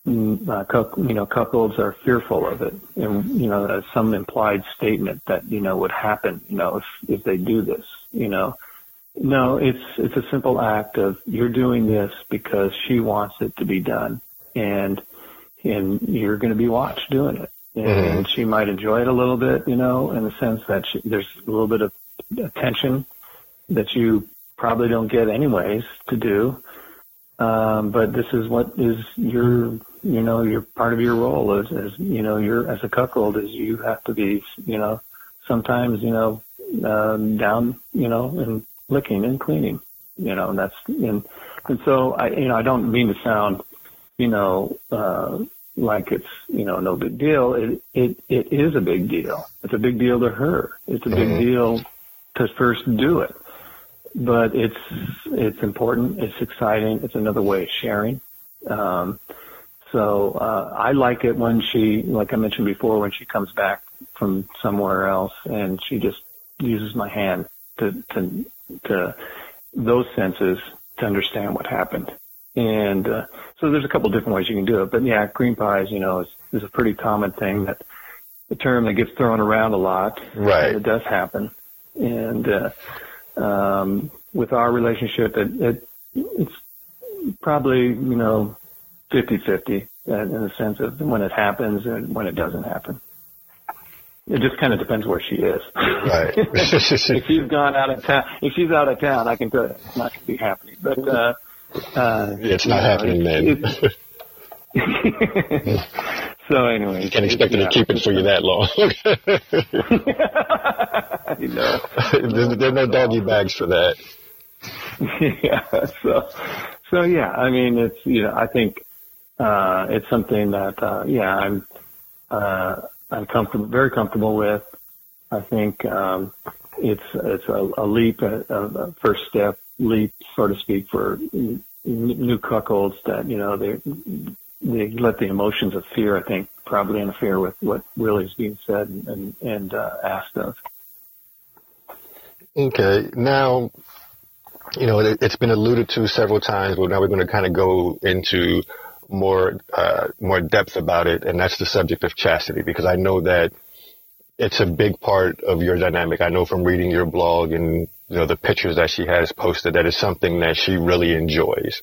mm, uh, cuck, you know cuckolds are fearful of it, and you know some implied statement that you know would happen you know if if they do this you know. No, it's it's a simple act of you're doing this because she wants it to be done, and and you're going to be watched doing it and mm-hmm. she might enjoy it a little bit, you know, in the sense that she, there's a little bit of attention that you probably don't get anyways to do. Um, but this is what is your, you know, your part of your role as, as, you know, you're as a cuckold is you have to be, you know, sometimes, you know, um, down, you know, and licking and cleaning, you know, and that's, and, and so I, you know, I don't mean to sound, you know, uh, like it's you know no big deal. It it it is a big deal. It's a big deal to her. It's a big mm-hmm. deal to first do it. But it's it's important. It's exciting. It's another way of sharing. Um, so uh, I like it when she, like I mentioned before, when she comes back from somewhere else and she just uses my hand to to to those senses to understand what happened. And uh, so there's a couple different ways you can do it. But yeah, cream pies, you know, is, is a pretty common thing that the term that gets thrown around a lot. Right. it does happen. And uh, um, with our relationship, it, it it's probably you know 50-50 in the sense of when it happens and when it doesn't happen. It just kind of depends where she is. Right. if she's gone out of town, if she's out of town, I can tell you it's not going to be happening. But uh, uh, it's not happening then. so anyway, you can't expect her to keep it for you that long. you know, there's, there are no doggy bags for that. yeah. So, so yeah. I mean, it's you know, I think uh, it's something that uh, yeah, I'm uh, I'm comfortable, very comfortable with. I think um, it's it's a, a leap, a, a first step leap, so to speak, for new cuckolds that you know they they let the emotions of fear, I think, probably interfere with what really is being said and and, and uh, asked of. Okay. Now, you know, it, has been alluded to several times, but now we're going to kind of go into more uh, more depth about it, and that's the subject of chastity, because I know that it's a big part of your dynamic. I know from reading your blog and you know the pictures that she has posted that it's something that she really enjoys.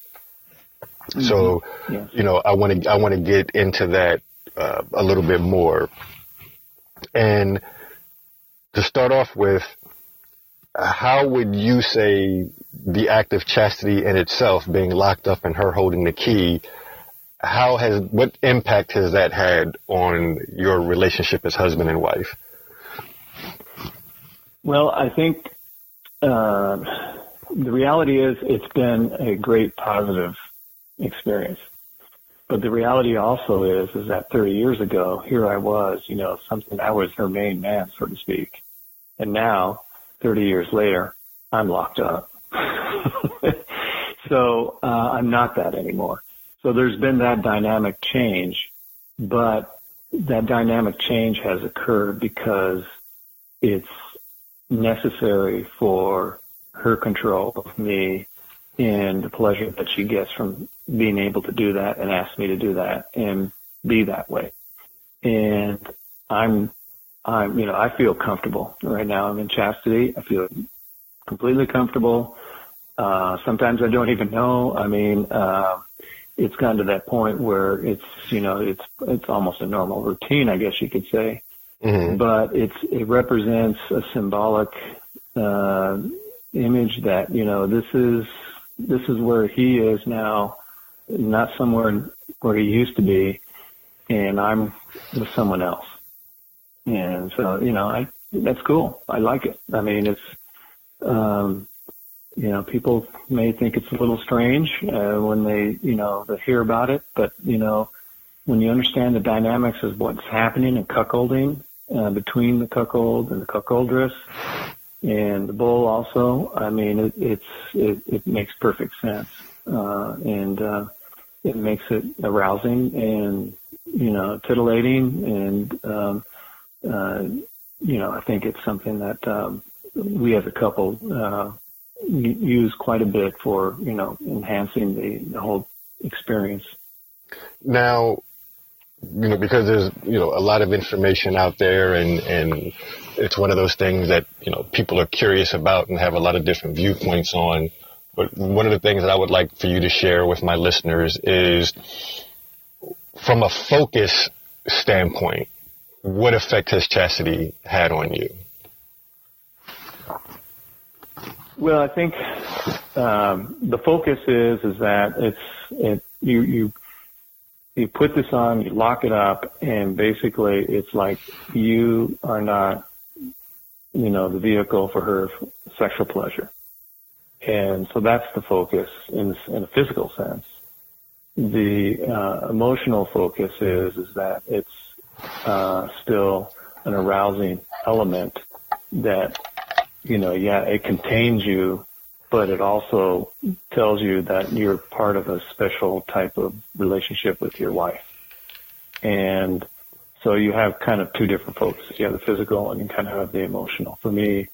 Mm-hmm. So, yes. you know, I want to I want to get into that uh, a little bit more, and to start off with, how would you say the act of chastity in itself, being locked up and her holding the key, how has what impact has that had on your relationship as husband and wife? Well, I think uh, the reality is it's been a great positive experience. But the reality also is, is that 30 years ago, here I was, you know, something, I was her main man, so to speak. And now, 30 years later, I'm locked up. so, uh, I'm not that anymore. So there's been that dynamic change, but that dynamic change has occurred because it's necessary for her control of me and the pleasure that she gets from being able to do that and ask me to do that and be that way. And I'm, I'm, you know, I feel comfortable right now. I'm in chastity. I feel completely comfortable. Uh, sometimes I don't even know. I mean, uh, it's gotten to that point where it's, you know, it's, it's almost a normal routine, I guess you could say. Mm-hmm. But it's, it represents a symbolic, uh, image that, you know, this is, this is where he is now, not somewhere where he used to be, and I'm with someone else. And so, you know, I that's cool. I like it. I mean, it's, um, you know, people may think it's a little strange uh, when they, you know, they hear about it, but you know, when you understand the dynamics of what's happening in cuckolding uh, between the cuckold and the cuckoldress, and the bull also. I mean, it, it's it, it makes perfect sense, uh, and uh, it makes it arousing and you know titillating, and um, uh, you know I think it's something that um, we as a couple uh, use quite a bit for you know enhancing the, the whole experience. Now, you know, because there's, you know, a lot of information out there and, and it's one of those things that, you know, people are curious about and have a lot of different viewpoints on. But one of the things that I would like for you to share with my listeners is from a focus standpoint, what effect has chastity had on you? Well, I think um, the focus is is that it's it, you you you put this on, you lock it up, and basically it's like you are not, you know, the vehicle for her sexual pleasure. And so that's the focus in, in a physical sense. The uh, emotional focus is is that it's uh, still an arousing element that, you know, yeah, it contains you but it also tells you that you're part of a special type of relationship with your wife. And so you have kind of two different focuses. You have the physical and you kind of have the emotional. For me,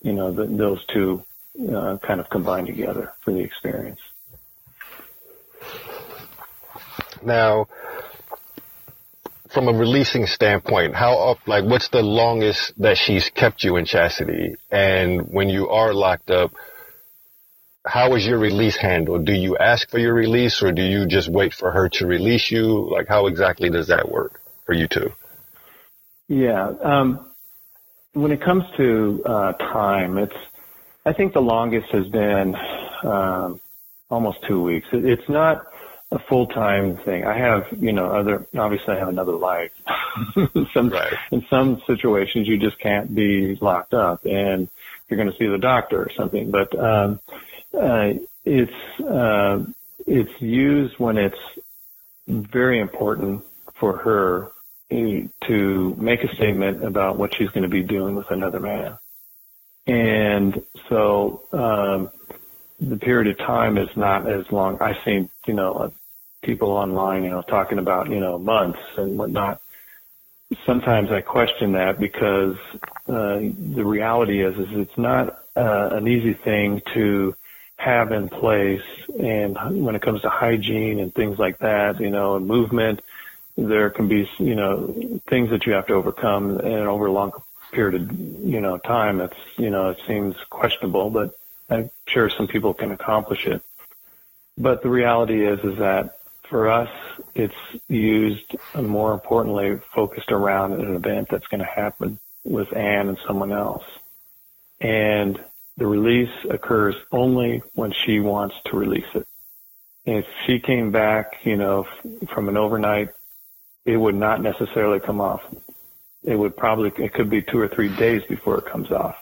you know, the, those two uh, kind of combine together for the experience. Now, from a releasing standpoint, how up, like, what's the longest that she's kept you in chastity? And when you are locked up, how is your release handled? Do you ask for your release or do you just wait for her to release you? Like how exactly does that work for you two? Yeah. Um, when it comes to uh, time, it's, I think the longest has been um, almost two weeks. It, it's not a full-time thing. I have, you know, other, obviously I have another life. some, right. In some situations you just can't be locked up and you're going to see the doctor or something. But, um, uh, it's uh, it's used when it's very important for her to make a statement about what she's going to be doing with another man. And so um, the period of time is not as long. I've seen, you know, people online, you know, talking about, you know, months and whatnot. Sometimes I question that because uh, the reality is, is it's not uh, an easy thing to have in place. And when it comes to hygiene and things like that, you know, and movement, there can be, you know, things that you have to overcome and over a long period of, you know, time. It's, you know, it seems questionable, but I'm sure some people can accomplish it. But the reality is, is that for us, it's used and more importantly focused around an event that's going to happen with Anne and someone else. And the release occurs only when she wants to release it. If she came back, you know, from an overnight, it would not necessarily come off. It would probably, it could be two or three days before it comes off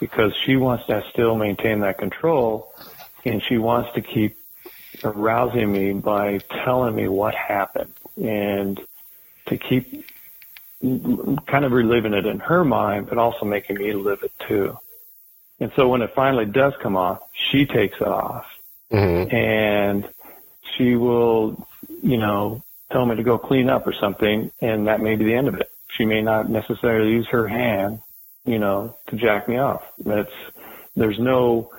because she wants to still maintain that control and she wants to keep arousing me by telling me what happened and to keep kind of reliving it in her mind, but also making me live it too. And so when it finally does come off, she takes it off mm-hmm. and she will, you know, tell me to go clean up or something. And that may be the end of it. She may not necessarily use her hand, you know, to jack me off. That's, there's no,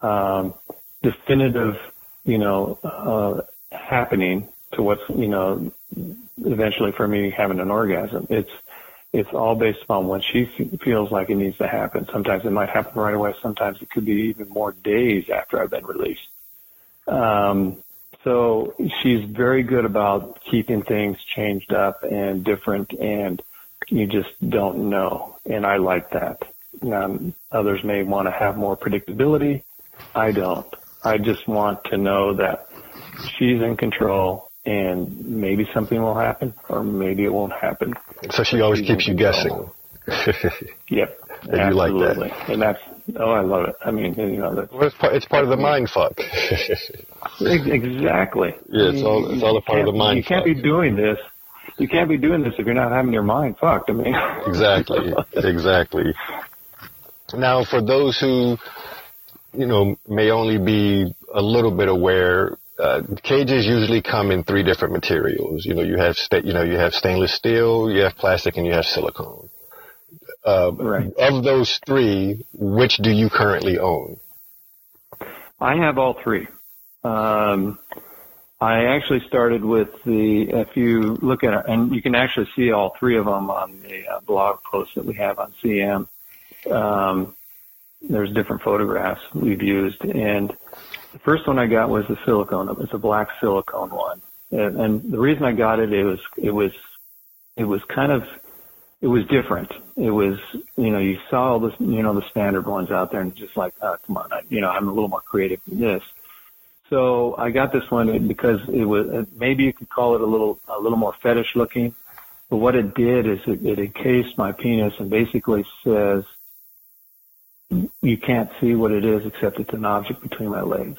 um, definitive, you know, uh, happening to what's, you know, eventually for me having an orgasm. It's, it's all based upon when she feels like it needs to happen. Sometimes it might happen right away. Sometimes it could be even more days after I've been released. Um, so she's very good about keeping things changed up and different, and you just don't know. And I like that. Um, others may want to have more predictability. I don't. I just want to know that she's in control and maybe something will happen or maybe it won't happen. So she always keeps you guessing. yep. And absolutely. you like that. And that's, oh, I love it. I mean, you know, that's, well, it's, part, it's part of the mind fuck. exactly. Yeah, it's all, it's all a part of the mind You can't fuck. be doing this. You can't be doing this if you're not having your mind fucked. I mean, exactly. Exactly. Now, for those who, you know, may only be a little bit aware, uh, cages usually come in three different materials. You know, you have sta- you know you have stainless steel, you have plastic, and you have silicone. Uh, right. Of those three, which do you currently own? I have all three. Um, I actually started with the, if you look at it, and you can actually see all three of them on the uh, blog post that we have on CM. Um, there's different photographs we've used, and the first one I got was the silicone. It was a black silicone one, and, and the reason I got it, it was it was it was kind of it was different. It was you know you saw all the you know the standard ones out there, and just like oh, come on, I, you know I'm a little more creative than this. So I got this one because it was maybe you could call it a little a little more fetish looking, but what it did is it, it encased my penis and basically says you can't see what it is except it's an object between my legs.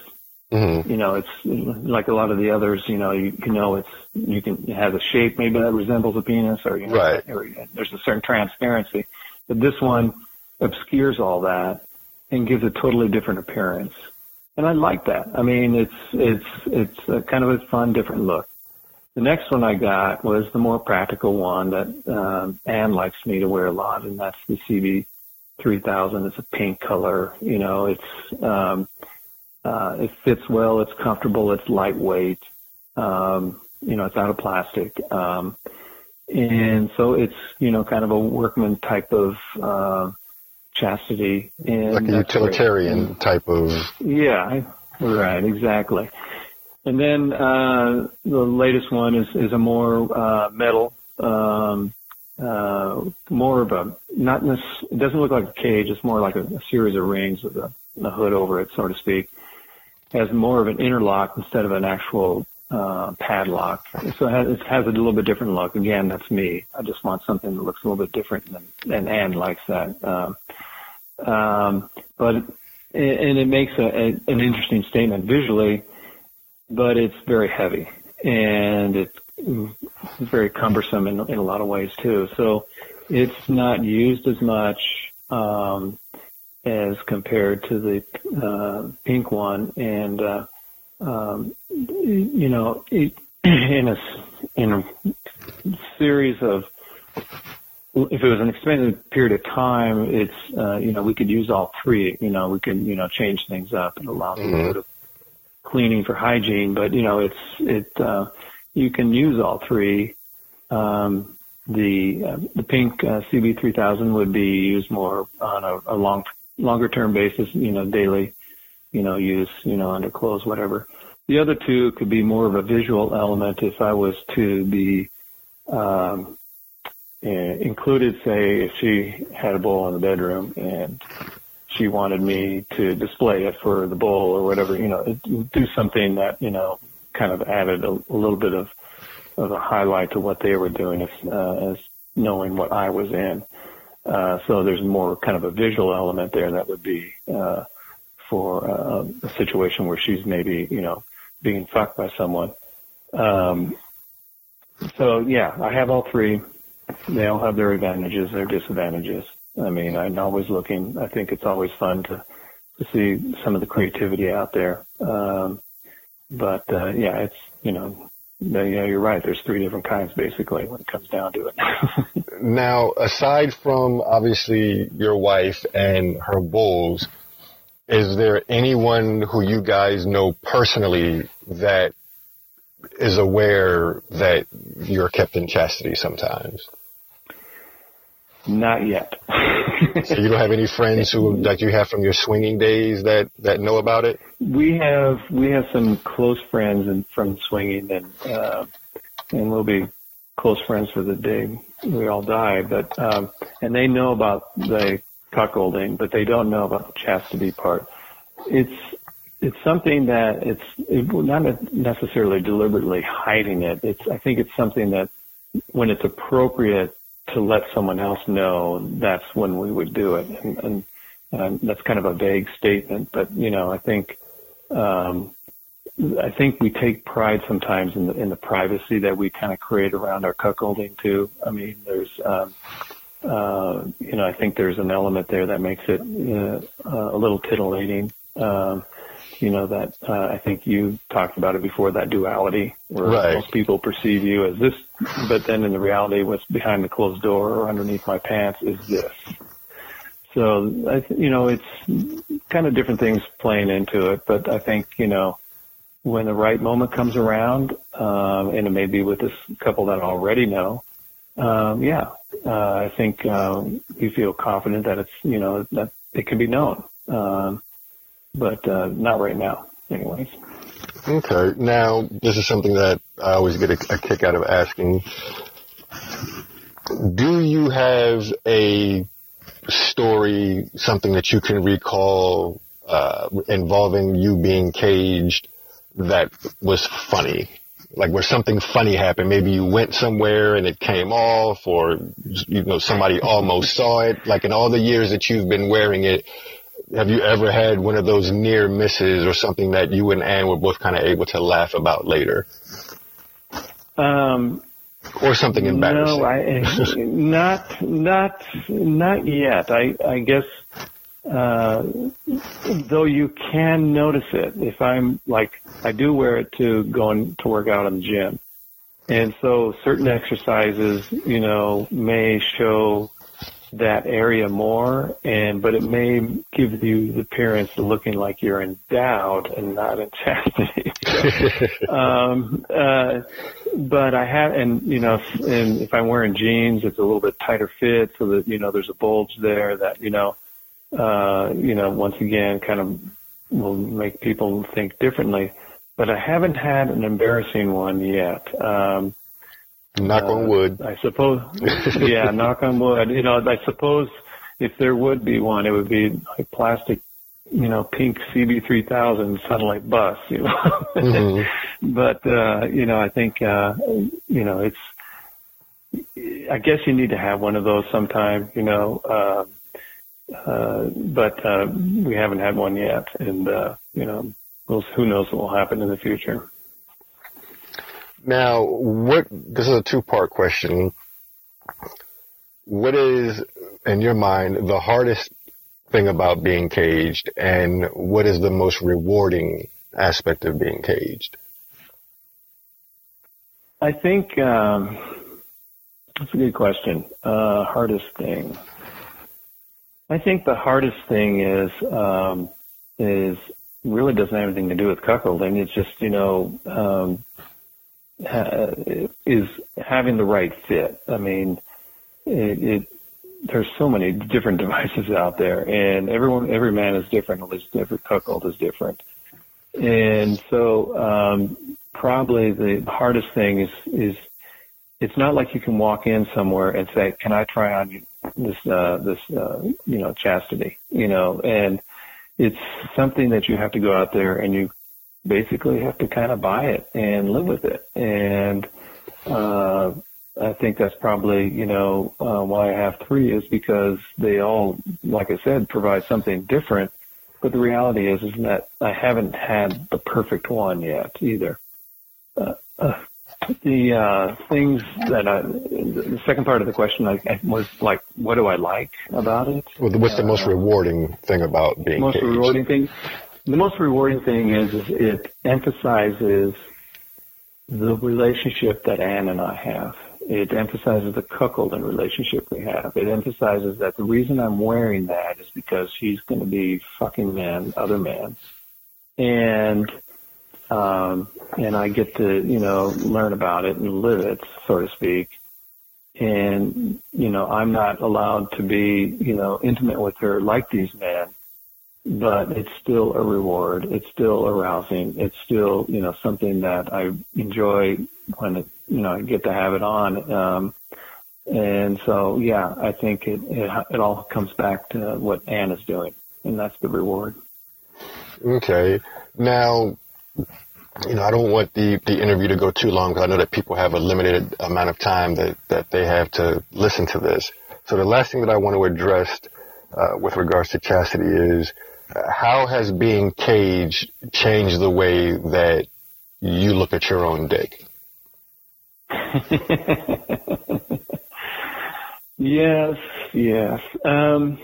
Mm-hmm. You know, it's like a lot of the others. You know, you, you know, it's you can it has a shape maybe that resembles a penis, or you know, right. or, there's a certain transparency. But this one obscures all that and gives a totally different appearance. And I like that. I mean, it's it's it's a kind of a fun, different look. The next one I got was the more practical one that um, Anne likes me to wear a lot, and that's the CB 3000. It's a pink color. You know, it's um, uh, it fits well. It's comfortable. It's lightweight. Um, you know, it's out of plastic. Um, and so it's you know kind of a workman type of uh, chastity and like a utilitarian great. type of yeah right exactly and then uh, the latest one is is a more uh, metal um, uh, more of a not this. It doesn't look like a cage. It's more like a, a series of rings with a, a hood over it, so to speak. It has more of an interlock instead of an actual uh, padlock. So it has, a little bit different look. Again, that's me. I just want something that looks a little bit different than, and Anne likes that. Um, um, but and it makes a, a, an interesting statement visually, but it's very heavy and it's it's very cumbersome in, in a lot of ways too. So it's not used as much um, as compared to the uh, pink one, and uh, um, you know, it, in a in a series of if it was an extended period of time, it's uh, you know we could use all three. You know we could you know change things up and allow mm-hmm. a little bit of cleaning for hygiene. But you know it's it uh, you can use all three. Um, the uh, the pink uh, CB3000 would be used more on a, a long longer term basis. You know daily, you know use you know under clothes whatever. The other two could be more of a visual element if I was to be um, included, say, if she had a bull in the bedroom and she wanted me to display it for the bull or whatever, you know, do something that, you know, kind of added a, a little bit of, of a highlight to what they were doing as, uh, as knowing what I was in. Uh, so there's more kind of a visual element there that would be, uh, for uh, a situation where she's maybe, you know, being fucked by someone. Um, so yeah, I have all three they all have their advantages, their disadvantages. I mean, I'm always looking. I think it's always fun to to see some of the creativity out there. Um, but uh, yeah, it's you know, yeah, you're right. There's three different kinds basically when it comes down to it. now, aside from obviously your wife and her bulls, is there anyone who you guys know personally that is aware that you're kept in chastity sometimes? Not yet. so you don't have any friends who that you have from your swinging days that that know about it? We have we have some close friends and from swinging and uh, and we'll be close friends for the day we all die. But um, and they know about the cuckolding, but they don't know about the chastity part. It's it's something that it's it, not necessarily deliberately hiding it. It's I think it's something that when it's appropriate to let someone else know, that's when we would do it. And, and, that's kind of a vague statement, but you know I think um, I think we take pride sometimes in the in the privacy that we kind of create around our cuckolding too. I mean, there's um, uh, you know I think there's an element there that makes it uh, a little titillating. Um, you know that uh, I think you talked about it before that duality where right. most people perceive you as this, but then in the reality, what's behind the closed door or underneath my pants is this. So I, th- you know, it's kind of different things playing into it, but I think you know when the right moment comes around, um, and it may be with this couple that I already know, um, yeah, uh, I think um, you feel confident that it's you know that it can be known. Um, but uh, not right now, anyways. Okay. Now, this is something that I always get a, a kick out of asking. Do you have a story, something that you can recall uh, involving you being caged that was funny? Like where something funny happened, maybe you went somewhere and it came off, or you know somebody almost saw it. Like in all the years that you've been wearing it, have you ever had one of those near misses or something that you and Anne were both kind of able to laugh about later? Um, or something embarrassing? No, I, not, not, not yet. I, I guess, uh, though you can notice it if I'm like, I do wear it to going to work out in the gym. And so certain exercises, you know, may show that area more and but it may give you the appearance of looking like you're endowed and not in chastity um uh but i have and you know and if i'm wearing jeans it's a little bit tighter fit so that you know there's a bulge there that you know uh you know once again kind of will make people think differently but i haven't had an embarrassing one yet um Knock uh, on wood. I suppose. yeah, knock on wood. You know, I suppose if there would be one, it would be like plastic, you know, pink CB3000 satellite bus. You know, mm-hmm. but uh, you know, I think uh, you know it's. I guess you need to have one of those sometime. You know. Uh, uh, but uh, we haven't had one yet, and uh, you know, we'll, who knows what will happen in the future. Now, what, this is a two part question. What is, in your mind, the hardest thing about being caged and what is the most rewarding aspect of being caged? I think, um, That's a good question. Uh, hardest thing. I think the hardest thing is um, is really doesn't have anything to do with cuckolding. It's just you know um, ha- is having the right fit. I mean, it, it there's so many different devices out there, and everyone every man is different. At least every cuckold is different, and so um, probably the hardest thing is is it's not like you can walk in somewhere and say, "Can I try on this uh, this uh, you know chastity?" You know, and it's something that you have to go out there and you basically have to kind of buy it and live with it. And uh, I think that's probably you know uh, why I have three is because they all, like I said, provide something different. But the reality is, is that I haven't had the perfect one yet either. Uh, uh, the uh, things that I, the second part of the question I, I was like, what do I like about it? Well, what's the most Uh, rewarding thing about being most caged? rewarding thing? The most rewarding thing is, is it emphasizes the relationship that Anne and I have. It emphasizes the cuckolding relationship we have. It emphasizes that the reason I'm wearing that is because she's going to be fucking men, other men, and um, and I get to you know learn about it and live it, so to speak. And you know, I'm not allowed to be you know intimate with her like these men, but it's still a reward. It's still arousing. It's still you know something that I enjoy when it, you know I get to have it on. Um, and so yeah, I think it, it it all comes back to what Anne is doing, and that's the reward. Okay. Now, you know, I don't want the, the interview to go too long because I know that people have a limited amount of time that, that they have to listen to this. So the last thing that I want to address uh, with regards to chastity is uh, how has being caged changed the way that you look at your own dick? Yes, yes. Um,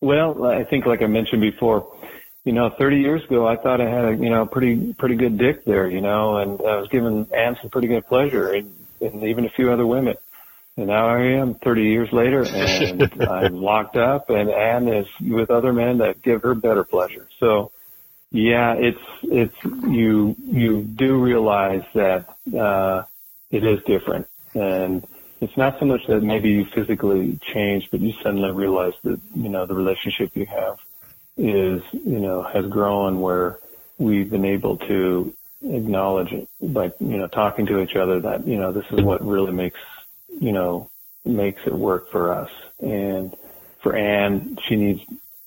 well, I think like I mentioned before, you know, 30 years ago, I thought I had a, you know, pretty, pretty good dick there, you know, and I was giving Anne some pretty good pleasure and, and even a few other women. And now I am 30 years later and I'm locked up and Anne is with other men that give her better pleasure. So yeah, it's, it's, you, you do realize that, uh, it is different and it's not so much that maybe you physically change, but you suddenly realize that, you know, the relationship you have is, you know, has grown where we've been able to acknowledge by, you know, talking to each other that, you know, this is what really makes, you know, makes it work for us. And for Anne, she needs,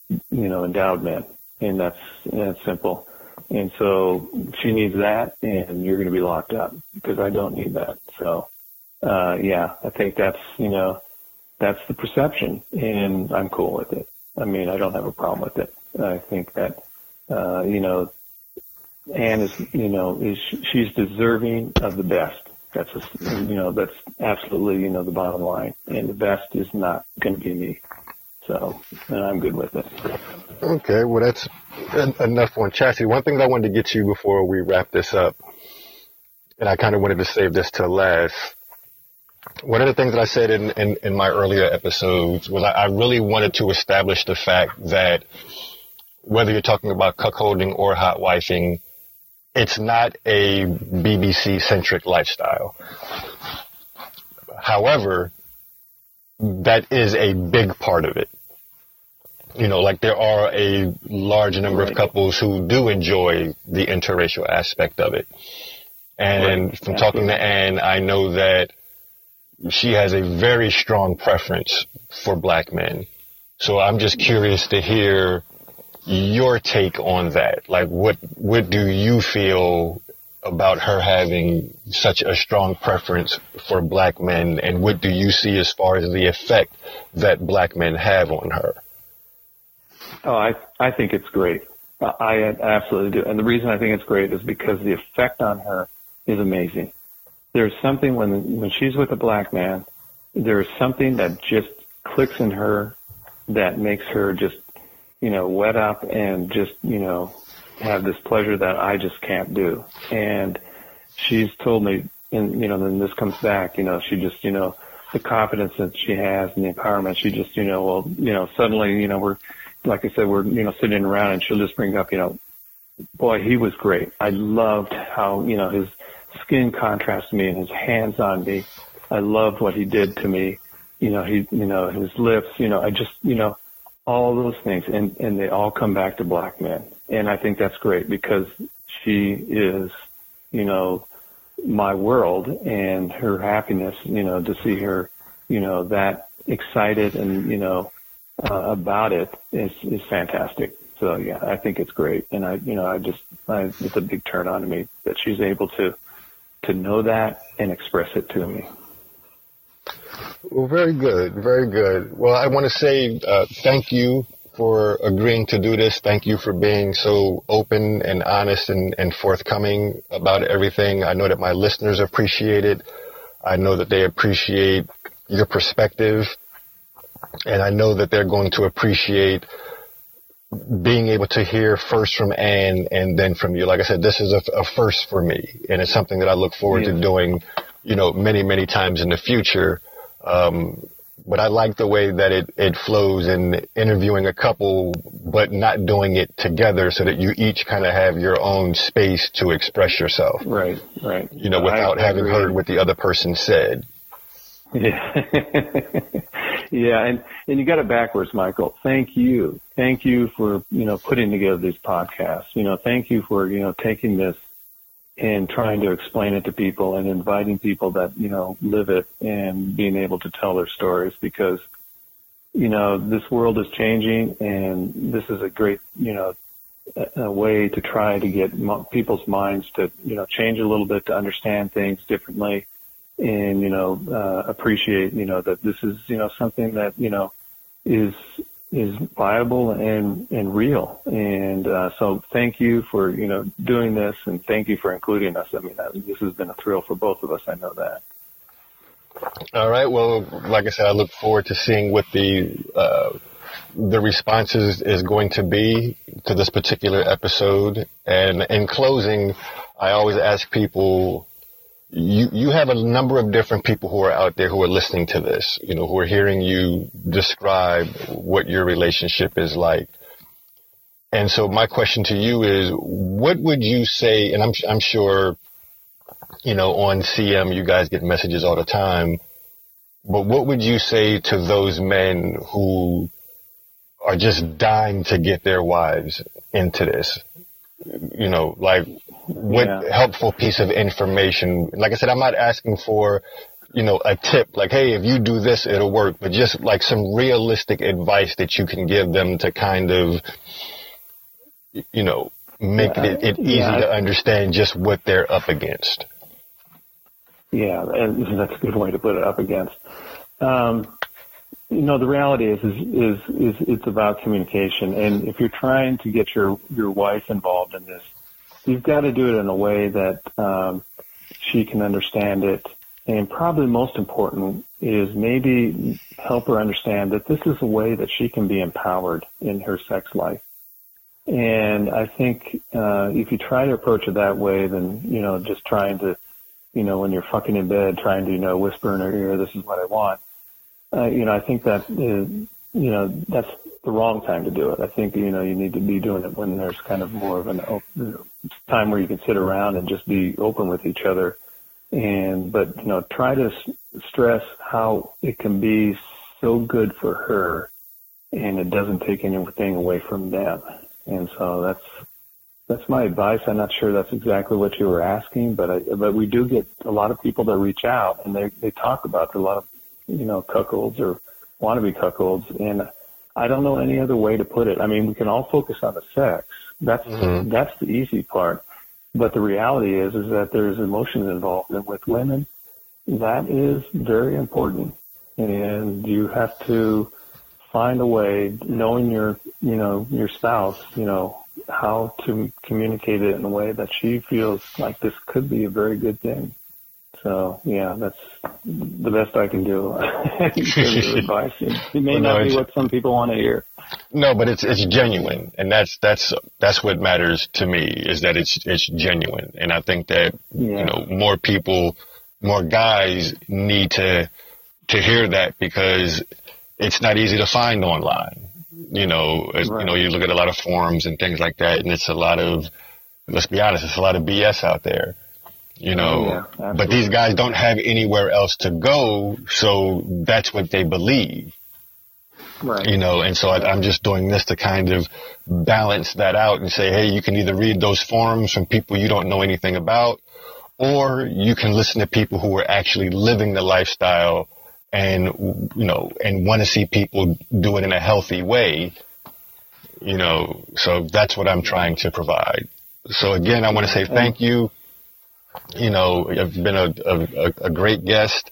you know, endowed men. And that's, that's simple. And so she needs that and you're going to be locked up because I don't need that. So, uh, yeah, I think that's, you know, that's the perception and I'm cool with it. I mean, I don't have a problem with it. I think that, uh, you know, Anne is, you know, is, she's deserving of the best. That's, a, you know, that's absolutely, you know, the bottom line. And the best is not going to be me. So, and I'm good with it. Okay, well, that's en- enough on chastity. One thing I wanted to get you before we wrap this up, and I kind of wanted to save this to last. One of the things that I said in, in, in my earlier episodes was I, I really wanted to establish the fact that whether you're talking about cuckolding or hot wifing, it's not a BBC centric lifestyle. However, that is a big part of it. You know, like there are a large number of couples who do enjoy the interracial aspect of it. And Right. from talking to Anne, I know that she has a very strong preference for black men. So I'm just curious to hear your take on that. Like what what do you feel about her having such a strong preference for black men and what do you see as far as the effect that black men have on her? Oh, I I think it's great. I absolutely do, and the reason I think it's great is because the effect on her is amazing. There's something when when she's with a black man, there's something that just clicks in her that makes her just you know wet up and just you know have this pleasure that I just can't do. And she's told me, and you know, then this comes back. You know, she just you know the confidence that she has and the empowerment. She just, you know, well, you know, suddenly, you know, we're, like I said, we're, you know, sitting around and she'll just bring up, you know, boy, he was great. I loved how, you know, his skin contrasted me and his hands on me. I loved what he did to me. You know, he, you know, his lips, you know, I just, you know, all those things and, and they all come back to black men. And I think that's great because she is, you know, my world and her happiness, you know, to see her, you know, that excited and, you know, uh, about it is, is fantastic. So yeah, I think it's great. And I, you know, I just, I, it's a big turn on to me that she's able to, to know that and express it to me. Well, very good, very good. Well, I want to say uh, thank you for agreeing to do this. Thank you for being so open and honest and, and forthcoming about everything. I know that my listeners appreciate it. I know that they appreciate your perspective. And I know that they're going to appreciate being able to hear first from Anne and then from you. Like I said, this is a, a first for me, and it's something that I look forward yeah. to doing, you know, many, many times in the future. Um, but I like the way that it, it flows in interviewing a couple, but not doing it together so that you each kind of have your own space to express yourself. Right, right. You know, without I, having heard what the other person said. Yeah. yeah. And, and you got it backwards, Michael. Thank you. Thank you for, you know, putting together these podcasts. You know, thank you for, you know, taking this and trying to explain it to people and inviting people that, you know, live it and being able to tell their stories because, you know, this world is changing and this is a great, you know, a, way to try to get people's minds to, you know, change a little bit to understand things differently and you know uh, appreciate you know that this is you know something that you know is is viable and and real. And uh, so thank you for you know doing this and thank you for including us. I mean this has been a thrill for both of us. I know that. All right. Well like I said I look forward to seeing what the uh, the responses is going to be to this particular episode. And in closing I always ask people you you have a number of different people who are out there who are listening to this, you know, who are hearing you describe what your relationship is like. And so my question to you is, what would you say? And I'm I'm sure, you know, on CM you guys get messages all the time, but what would you say to those men who are just dying to get their wives into this? You know, like what yeah. helpful piece of information. Like I said, I'm not asking for, you know, a tip like, hey, if you do this, it'll work, but just like some realistic advice that you can give them to kind of, you know, make yeah. it, it, easy yeah. to understand just what they're up against. Yeah, and that's a good way to put it up against. Um, you know, the reality is, is, is, is it's about communication. And if you're trying to get your, your wife involved in this, you've got to do it in a way that um, she can understand it. And probably most important is maybe help her understand that this is a way that she can be empowered in her sex life. And I think uh, if you try to approach it that way, then you know, just trying to, you know, when you're fucking in bed, trying to, you know, whisper in her ear, "This is what I want." Uh, you know, I think that is, you know, that's the wrong time to do it. I think you know you need to be doing it when there's kind of more of an open, time where you can sit around and just be open with each other. And but you know try to stress how it can be so good for her, and it doesn't take anything away from them. And so that's that's my advice. I'm not sure that's exactly what you were asking, but I, but we do get a lot of people that reach out and they they talk about a lot of you know cuckolds or wannabe cuckolds and I don't know any other way to put it. I mean, we can all focus on the sex. That's mm-hmm. that's the easy part. But the reality is is that there's emotions involved, and with women, that is very important. And you have to find a way, knowing your you know your spouse, you know how to communicate it in a way that she feels like this could be a very good thing. So yeah, that's the best I can do advice. It may well, not no, be what some people want to hear. No, but it's it's genuine, and that's that's that's what matters to me is that it's it's genuine, and I think that yeah. you know more people, more guys need to to hear that because it's not easy to find online. You know, right. you know, you look at a lot of forums and things like that, and it's a lot of, let's be honest, it's a lot of BS out there. You know, yeah, but these guys don't have anywhere else to go, so that's what they believe. Right. You know, and so I, am just doing this to kind of balance that out and say, hey, you can either read those forums from people you don't know anything about, or you can listen to people who are actually living the lifestyle and you know and want to see people do it in a healthy way you know so that's what i'm trying to provide so again i want to say thank you you know you've been a, a, a great guest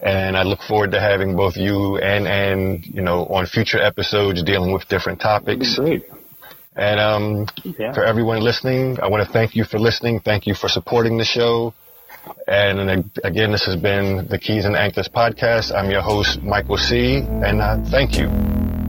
and i look forward to having both you and and you know on future episodes dealing with different topics great and um, yeah. for everyone listening i want to thank you for listening thank you for supporting the show and again, this has been the Keys and Anchors podcast. I'm your host, Michael C., and uh, thank you.